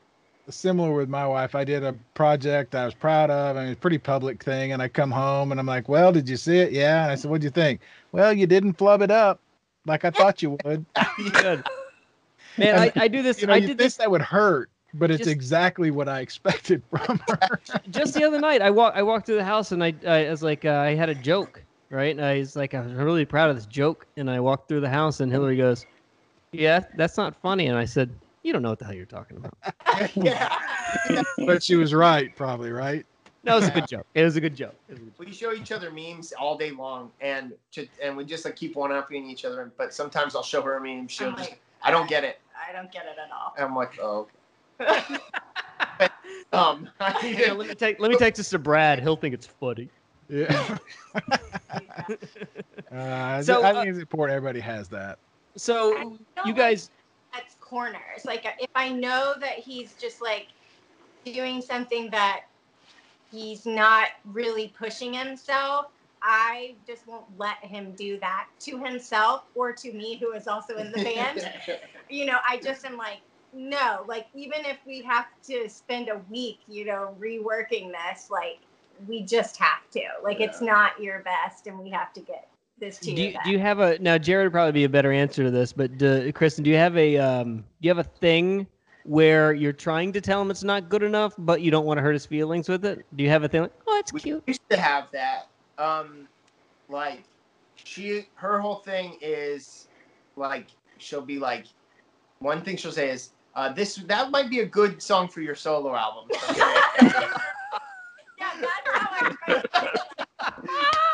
Similar with my wife, I did a project I was proud of. I mean, it's a pretty public thing, and I come home and I'm like, "Well, did you see it? Yeah." And I said, "What'd you think?" Well, you didn't flub it up like I thought you would.
Good. Man, I, I do this.
you know,
I
you
did
think
this
that would hurt, but it's
Just-
exactly what I expected from her.
just the other night. I walk I walked through the house and I I was like uh, I had a joke right, and I was like I'm really proud of this joke, and I walked through the house and Hillary goes, "Yeah, that's not funny," and I said, "You don't know what the hell you're talking about."
yeah.
but she was right, probably right.
That was a good joke. It was a good joke. It was a good joke.
We show each other memes all day long, and to, and we just like keep one upping each other. But sometimes I'll show her a meme. She'll
I'm
just,
like,
I don't get it.
I don't get it at all.
And I'm like, oh. okay." um,
Here, let me take let me take this to Brad. He'll think it's funny.
Yeah. Uh,
So,
I
uh,
think it's important everybody has that.
So you guys,
That's corners. Like if I know that he's just like doing something that he's not really pushing himself, I just won't let him do that to himself or to me, who is also in the band. you know, I just am like, no, like even if we have to spend a week, you know, reworking this, like we just have to. Like it's not your best, and we have to get this to
do you,
best.
do you have a now? Jared would probably be a better answer to this, but do, Kristyn, do you have a um, do you have a thing where you're trying to tell him it's not good enough, but you don't want to hurt his feelings with it? Do you have a thing like, oh, it's
we
cute?
used to have that. Um, like she, her whole thing is like she'll be like, one thing she'll say is, uh, "This that might be a good song for your solo album."
yeah, that's how I try to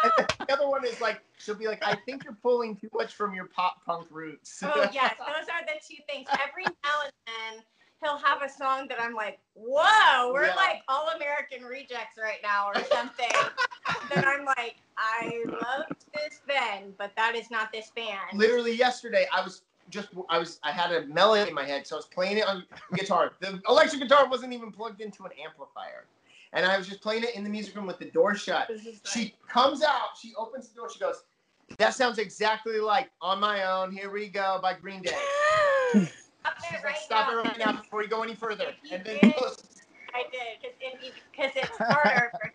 And then the other one is like, she'll be like, "I think you're pulling too much from your pop punk roots."
Oh yes, those are the two things. Every now and then he'll have a song that I'm like, whoa, we're
Yeah.
like all American rejects right now or something. then I'm like, I loved this then, but that is not this band.
literally yesterday i was just i was i had a melody in my head so i was playing it on guitar the electric guitar wasn't even plugged into an amplifier and i was just playing it in the music room with the door shut she comes out she opens the door she goes that sounds exactly like on my own here we go by green day
Stop
She's
it
like, stop
now.
it right now before you go any further and then
did- I did because it's harder for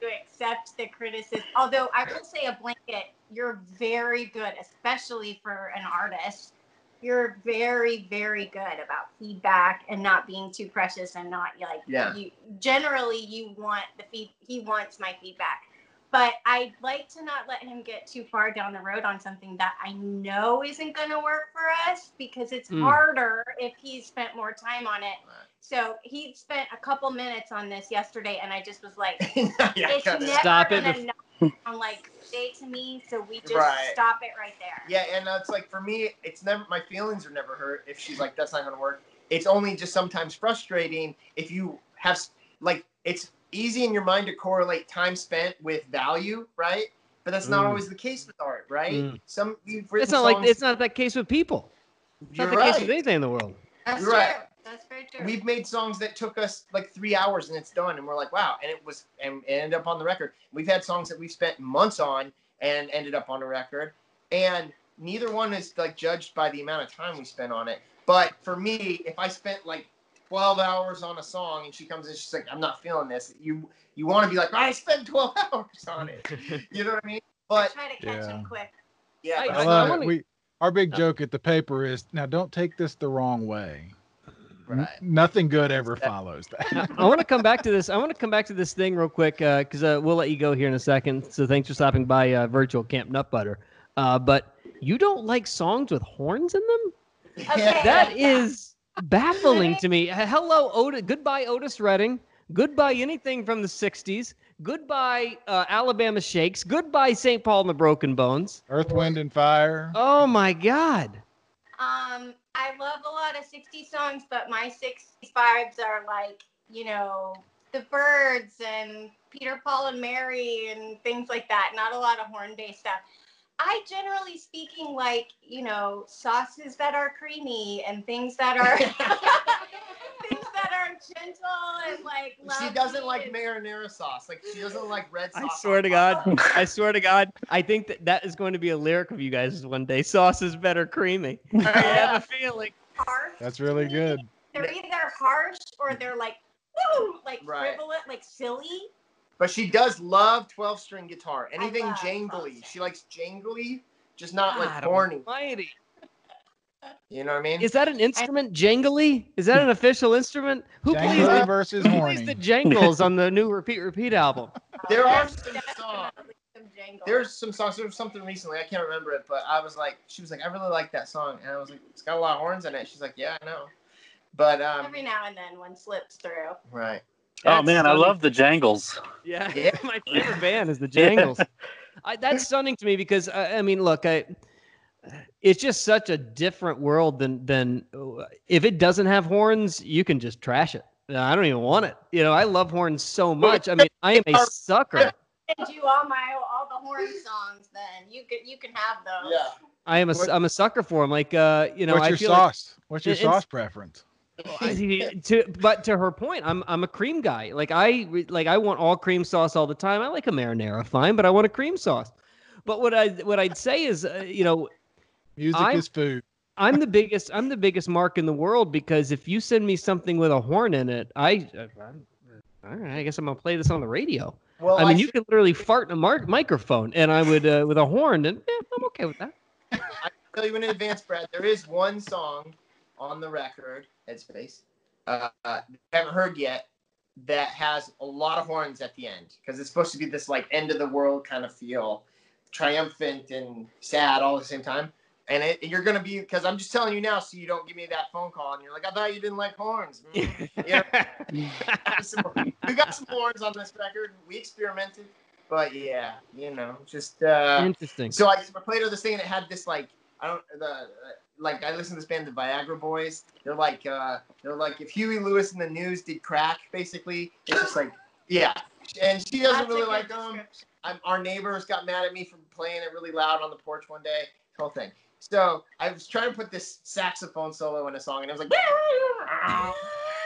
to accept the criticism. Although I will say a blanket, you're very good, especially for an artist. You're very, very good about feedback and not being too precious and not like
Yeah.
you. Generally, you want the feed. He wants my feedback, but I'd like to not let him get too far down the road on something that I know isn't going to work for us because it's
Mm.
harder if he's spent more time on it. So he spent a couple minutes on this yesterday, and I just was like,
yeah,
"It's
got it.
never
Stop it
gonna
bef-
knock on like day to me." So we just
Right.
stop it right there.
Yeah, and it's like for me, it's never my feelings are never hurt if she's like, "That's not gonna work." It's only just sometimes frustrating if you have like it's easy in your mind to correlate time spent with value, right? But that's not
Mm.
always the case with art, right?
Mm.
Some you've written
It's not like
songs-
it's not that case with people. It's
You're
not the
right.
case with anything in the world.
That's
You're
true.
right.
That's very true.
We've made songs that took us like three hours and it's done, and we're like, wow, and it was and it ended up on the record. We've had songs that we've spent months on and ended up on a record, and neither one is like judged by the amount of time we spent on it. But for me, if I spent like 12 hours on a song and she comes in, she's like, I'm not feeling this. You you want to be like, I spent 12 hours on it. You know what I mean? But
Try to catch
Yeah.
him quick.
yeah,
I-
but
I
I
love
know-
it. We our big joke at the paper is now don't take this the wrong way. N-
Right.
nothing good ever follows that.
I want to come back to this. I want to come back to this thing real quick because uh, we'll let you go here in a second. So thanks for stopping by uh, Virtual Camp Nutbutter. Uh, but you don't like songs with horns in them?
Okay.
That is baffling to me. Hello, Otis. Goodbye, Otis Redding. Goodbye, anything from the '60s. Goodbye, uh, Alabama Shakes. Goodbye, St. Paul and the Broken Bones.
Earth, Wind, and Fire.
Oh my God.
Um, I love a lot of 60s songs, but my 60s vibes are like, you know, the Byrds and Peter, Paul, and Mary and things like that. Not a lot of horn based stuff. I generally speaking like, you know, sauces that are creamy and things that are things that are gentle and like
she doesn't like
and-
marinara sauce. Like she doesn't like red sauce.
I swear to. God. I swear to God. I think that that is going to be a lyric of you guys one day. Sauce is better creamy. I have a feeling.
harsh.
That's really good.
They're either harsh or they're like, woo, like
Right.
frivolous, like silly.
But she does love 12 string guitar. Anything
love
jangly. She likes jangly, just not like
God
corny.
almighty.
You know what I mean?
Is that an instrument? Jangly? Is that an official instrument? Who plays the,
versus
who plays the jangles on the new Repeat Repeat album?
there are some songs.
definitely some jangle.
There's some songs. There was something recently. I can't remember it, but I was like, she was like, I really like that song, and I was like, it's got a lot of horns in it. She's like, yeah, I know. But um,
every now and then one slips through.
right.
Oh
That's
man, I love the Jangles.
Yeah,
Yeah.
my favorite band is the Jangles. I, that's stunning to me because I, I mean, look, I, it's just such a different world than than uh, if it doesn't have horns, you can just trash it. Uh, I don't even want it. You know, I love horns so much. I mean, I am a sucker.
send you all my all the horn songs. Then you can you can have those.
Yeah.
I am a am a sucker for them. Like uh, you know,
What's
I
your
feel
sauce? What's your
it-
sauce preference?
Like to but to her point, I'm I'm a cream guy. Like I like I want all cream sauce all the time. I like a marinara, fine, but I want a cream sauce. But what I what I'd say is, uh, you know,
Music
I'm-
is food.
I'm the biggest I'm the biggest mark in the world because if you send me something with a horn in it, I uh, I'm- all right, I guess I'm gonna play this on the radio.
Well,
I mean, you
should-
could literally fart in a mar- microphone, and I would uh, with a horn, and eh, I'm okay with that.
I tell you in advance, Brad. There is one song on the record, Headspace, uh, uh, haven't heard yet, that has a lot of horns at the end because it's supposed to be this like end of the world kind of feel, triumphant and sad all at the same time. And it, you're gonna be because I'm just telling you now, so you don't give me that phone call and you're like, I thought you didn't like horns. Mm. Yeah. We got some horns on this record. We experimented, but yeah, you know, just uh,
Interesting.
so I, I played her this thing and it had this like I don't the uh, like I listened to this band the Viagra Boys. They're like uh they're like if Huey Lewis and the News did crack, basically. It's just like yeah. And she doesn't
That's
really like them. I'm, our neighbors got mad at me for playing it really loud on the porch one day. Whole thing. So I was trying to put this saxophone solo in a song, and it was like,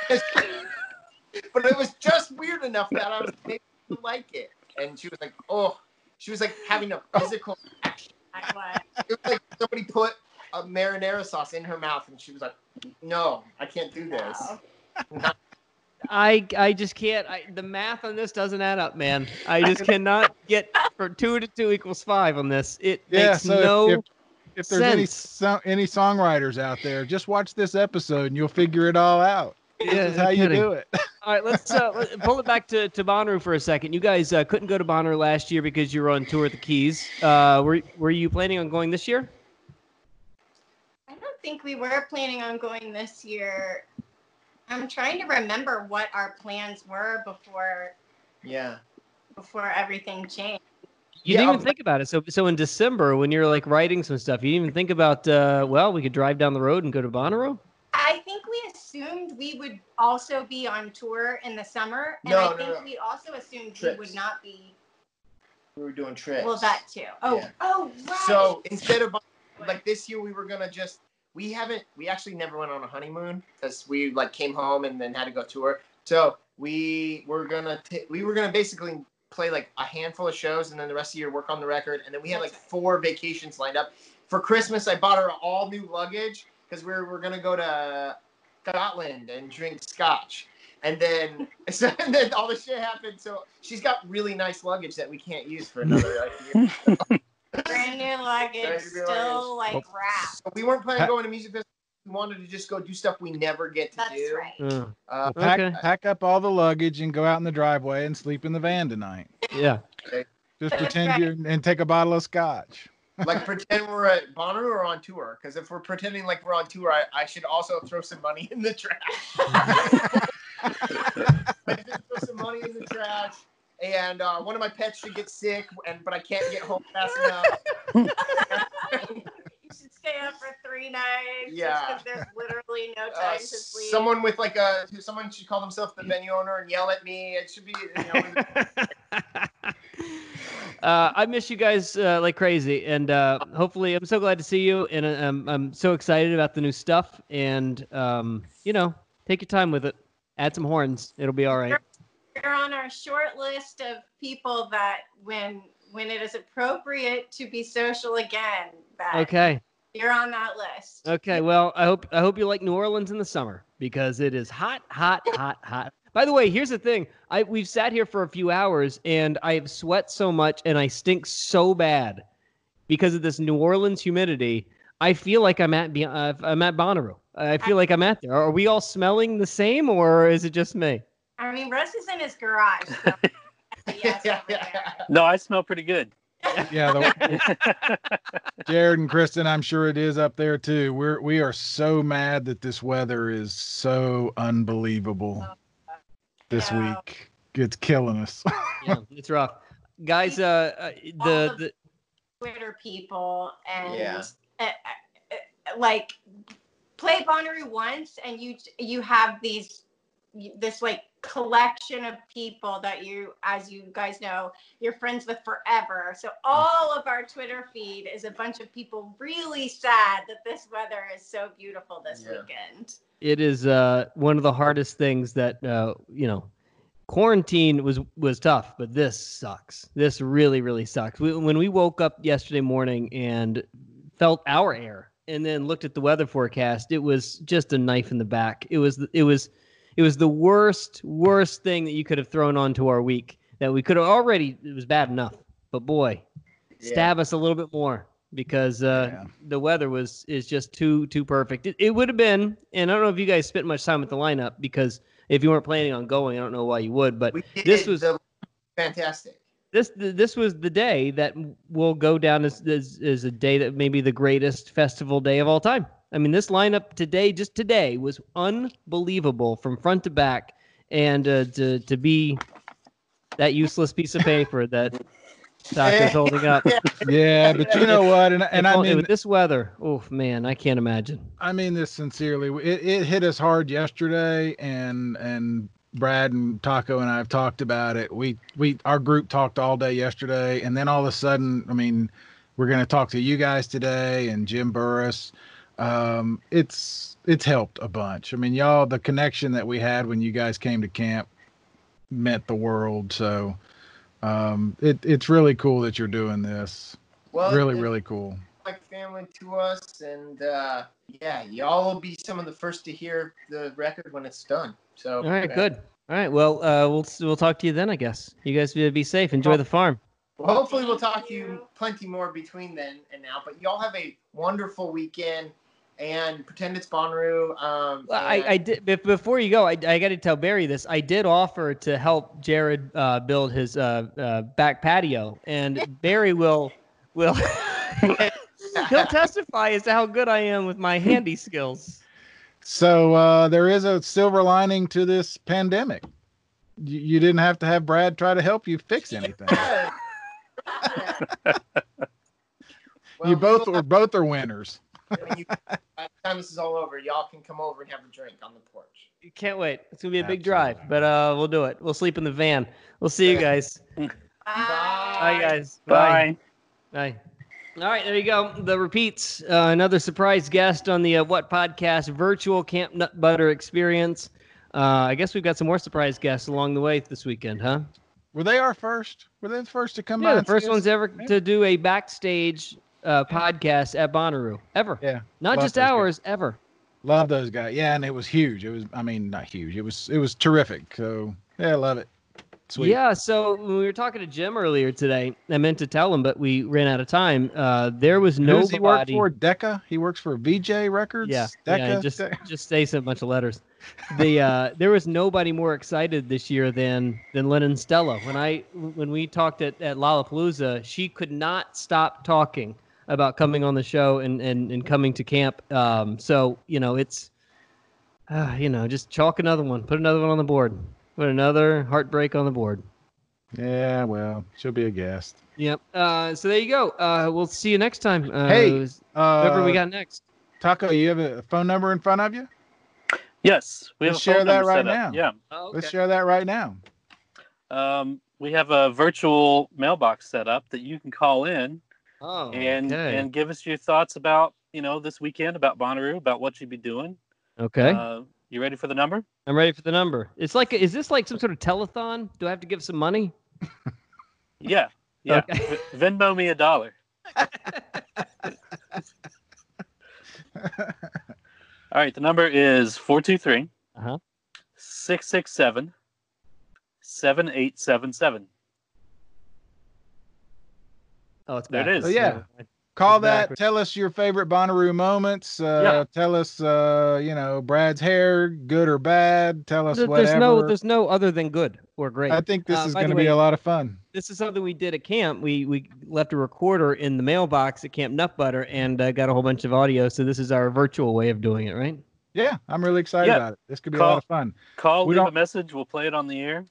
but it was just weird enough that I was able to like it. And she was like, oh, she was like having a physical reaction.
I was.
It was like somebody put a marinara sauce in her mouth, and she was like, no, I can't do this. Not-
I I just can't. I, the math on this doesn't add up, man. I just cannot get for two to two equals five on this. It
Yeah.
makes
So
no.
if, if, if there's any so, any songwriters out there, just watch this episode and you'll figure it all out.
yeah,
This is
no
how you do it.
All right, let's uh, let- pull it back to, to Bonnaroo for a second. You guys uh, couldn't go to Bonnaroo last year because you were on tour at the Keys. Uh, were were you planning on going this year?
I think we were planning on going this year. I'm trying to remember what our plans were before
yeah.
before everything changed.
You
Yeah,
didn't even think about it. So so in December when you're like writing some stuff, you didn't even think about uh, well, we could drive down the road and go to Bonnaroo.
I think we assumed we would also be on tour in the summer, and
No,
I
no,
think
no.
we also assumed we would not be.
We were doing trips.
Well, that too. Oh,
Yeah.
oh, right.
So instead of like this year, we were gonna just we haven't we actually never went on a honeymoon because we like came home and then had to go tour. So we were gonna t- we were gonna basically play like a handful of shows and then the rest of the year work on the record and then we had like four vacations lined up. For Christmas, I bought her all new luggage because we were, we're gonna go to Scotland and drink scotch. And then, so, and then all this shit happened. So she's got really nice luggage that we can't use for another like, year.
brand new luggage, still like wrapped.
So we weren't planning on going to music festivals. We wanted to just go do stuff we never get to
That's
do.
right.
Uh,
Uh,
Pack,
Okay.
pack up all the luggage and go out in the driveway and sleep in the van tonight.
yeah.
Just
That's
pretend
right.
you and take a bottle of scotch.
like pretend we're at Bonnaroo or on tour. Because if we're pretending like we're on tour, I, I should also throw some money in the trash. I should throw some money in the trash. And uh, one of my pets should get sick, and but I can't get home fast enough.
You should stay up for three nights.
Yeah.
There's literally no
Uh,
time to sleep.
someone with like a someone should call themselves the venue owner and yell at me. It should be you know,
uh, I miss you guys uh, like crazy, and uh, hopefully, I'm so glad to see you, and uh, I'm I'm so excited about the new stuff, and um, you know, take your time with it. Add some horns, it'll be all right.
You're on our short list of people that when when it is appropriate to be social again, that
Okay,
you're on that list.
okay. Well, I hope I hope you like New Orleans in the summer because it is hot, hot, hot, hot. By the way, here's the thing. I we've sat here for a few hours, and I have sweat so much, and I stink so bad because of this New Orleans humidity. I feel like I'm at uh, I'm at Bonnaroo. I feel like I'm at there. Are we all smelling the same, or is it just me?
I mean, Russ is in his garage. So yes,
Yeah, yeah.
No, I smell pretty good.
Yeah, the, Jared and Kristyn, I'm sure it is up there too. We're we are so mad that this weather is so unbelievable this
Yeah.
week. It's killing us.
yeah, it's rough, guys. Uh, uh the, the
Twitter people and
Yeah.
uh, uh, uh, like play Bonnaroo once and you you have these this like collection of people that you, as you guys know, you're friends with forever. So all of our Twitter feed is a bunch of people really sad that this weather is so beautiful this
Yeah.
weekend.
It is uh, one of the hardest things that uh, you know. Quarantine was was tough, but this sucks. This really really sucks. We, when we woke up yesterday morning and felt our air, and then looked at the weather forecast, it was just a knife in the back. It was it was it was the worst worst thing that you could have thrown onto our week. That we could have already. It was bad enough, but boy, stab us a little bit more because uh, the weather was is just too too perfect. It, it would have been, and I don't know if you guys spent much time with the lineup because if you weren't planning on going, I don't know why you would. But this was
fantastic.
this this was the day that will go down as, as as a day that may be the greatest festival day of all time. I mean, this lineup today, just today, was unbelievable from front to back, and uh, to to be that useless piece of paper that Taco's holding up.
Yeah, but you know what? And and I mean,
with this weather, oh man, I can't imagine.
I mean this sincerely. It, it hit us hard yesterday, and and Brad and Taco and I have talked about it. We we our group talked all day yesterday, and then all of a sudden, I mean, we're gonna talk to you guys today and Jim Burris. Um, it's it's helped a bunch. I mean, y'all, the connection that we had when you guys came to camp meant the world. So um, it it's really cool that you're doing this.
Well,
really, really cool.
like family to us, and uh, yeah, y'all will be some of the first to hear the record when it's done. So
All right, good. All right, well, uh, we'll we'll talk to you then, I guess. You guys be be safe. Enjoy the farm.
Well, hopefully we'll talk to you plenty more between then and now. But y'all have a wonderful weekend, and pretend it's Bonnaroo. Um,
Well, I,
and-
I did bef- before you go. I, I got to tell Barry this. I did offer to help Jared uh, build his uh, uh, back patio, and Barry will will he'll testify as to how good I am with my handy skills.
So uh, there is a silver lining to this pandemic. You, you didn't have to have Brad try to help you fix anything. you both or both are winners.
When you, by time this is all over, y'all can come over and have a drink on the porch.
You Can't wait. It's gonna be a big drive, but uh, we'll do it. We'll sleep in the van. We'll see you guys. Bye, guys.
Bye.
Bye. All right, there you go. The repeats. Uh, another surprise guest on the uh, What Podcast virtual Camp Nutbutter experience. Uh, I guess we've got some more surprise guests along the way this weekend, huh?
Were they our first? Were they the first to come by?
Yeah, the
and see
first
us?
ones ever to do a backstage uh, podcast at Bonnaroo ever.
Yeah,
Not just
those guys.
ours, ever.
Love those guys. Yeah, and it was huge. It was. I mean, not huge. It was. It was terrific. So yeah, I love it. Sweet.
Yeah, so when we were talking to Jim earlier today, I meant to tell him, but we ran out of time. Uh, there was
Who does he work for? Decca. He works for VJ Records.
Yeah,
Decca.
yeah, just just say a bunch of letters. The uh, there was nobody more excited this year than than Lennon Stella. When I when we talked at, at Lollapalooza, she could not stop talking about coming on the show and and, and coming to camp. Um, so you know it's uh, you know just chalk another one, put another one on the board, put another heartbreak on the board.
Yeah. Well, she'll be a guest.
Yep. Uh, so there you go. Uh, we'll see you next time. Uh,
Hey,
whoever we
uh,
got next.
Taco, you have a phone number in front of you?
Yes, we have
Let's
a phone
share that right now.
Yeah.
Oh,
Let's share that right now.
Um, we have a virtual mailbox set up that you can call in
Oh,
and
okay.
and give us your thoughts about you know this weekend about Bonnaroo, about what you'd be doing.
Okay.
Uh, you ready for the number?
I'm ready for the number. It's like, is this like some sort of telethon? Do I have to give some money?
Yeah. Yeah.
Okay.
Venmo me a dollar. All right. The number is 423
Uh-huh.
667 7877.
Oh, it's
There it
backwards.
is.
So yeah, call
It's
that.
backwards.
Tell us your favorite Bonnaroo moments. Uh,
Yeah.
Tell us, uh, you know, Brad's hair, good or bad. Tell us
There-
whatever.
There's no, there's no other than good or great.
I think this
Uh,
is going to be a lot of fun.
This is something we did at camp. We we left a recorder in the mailbox at Camp Nutbutter and uh, got a whole bunch of audio. So this is our virtual way of doing it, right?
Yeah, I'm really excited
Yeah.
about it. This could be a lot of fun.
Call,
We
leave a
don't-
message. We'll play it on the air.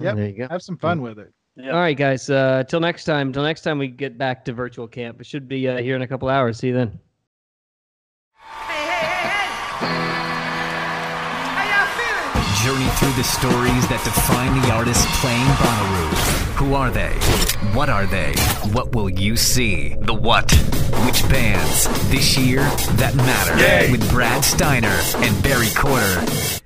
Yep.
There you go.
Have some fun with it.
Yeah.
All right, guys. Uh, till next time. Till next time we get back to virtual camp. It should be uh, here in a couple hours. See you then.
How y'all
journey through the stories that define the artists playing Bonnaroo. Who are they? What are they? What will you see? The what? Which bands? This year, that matter.
Yay.
With Brad Steiner and Barry Corder.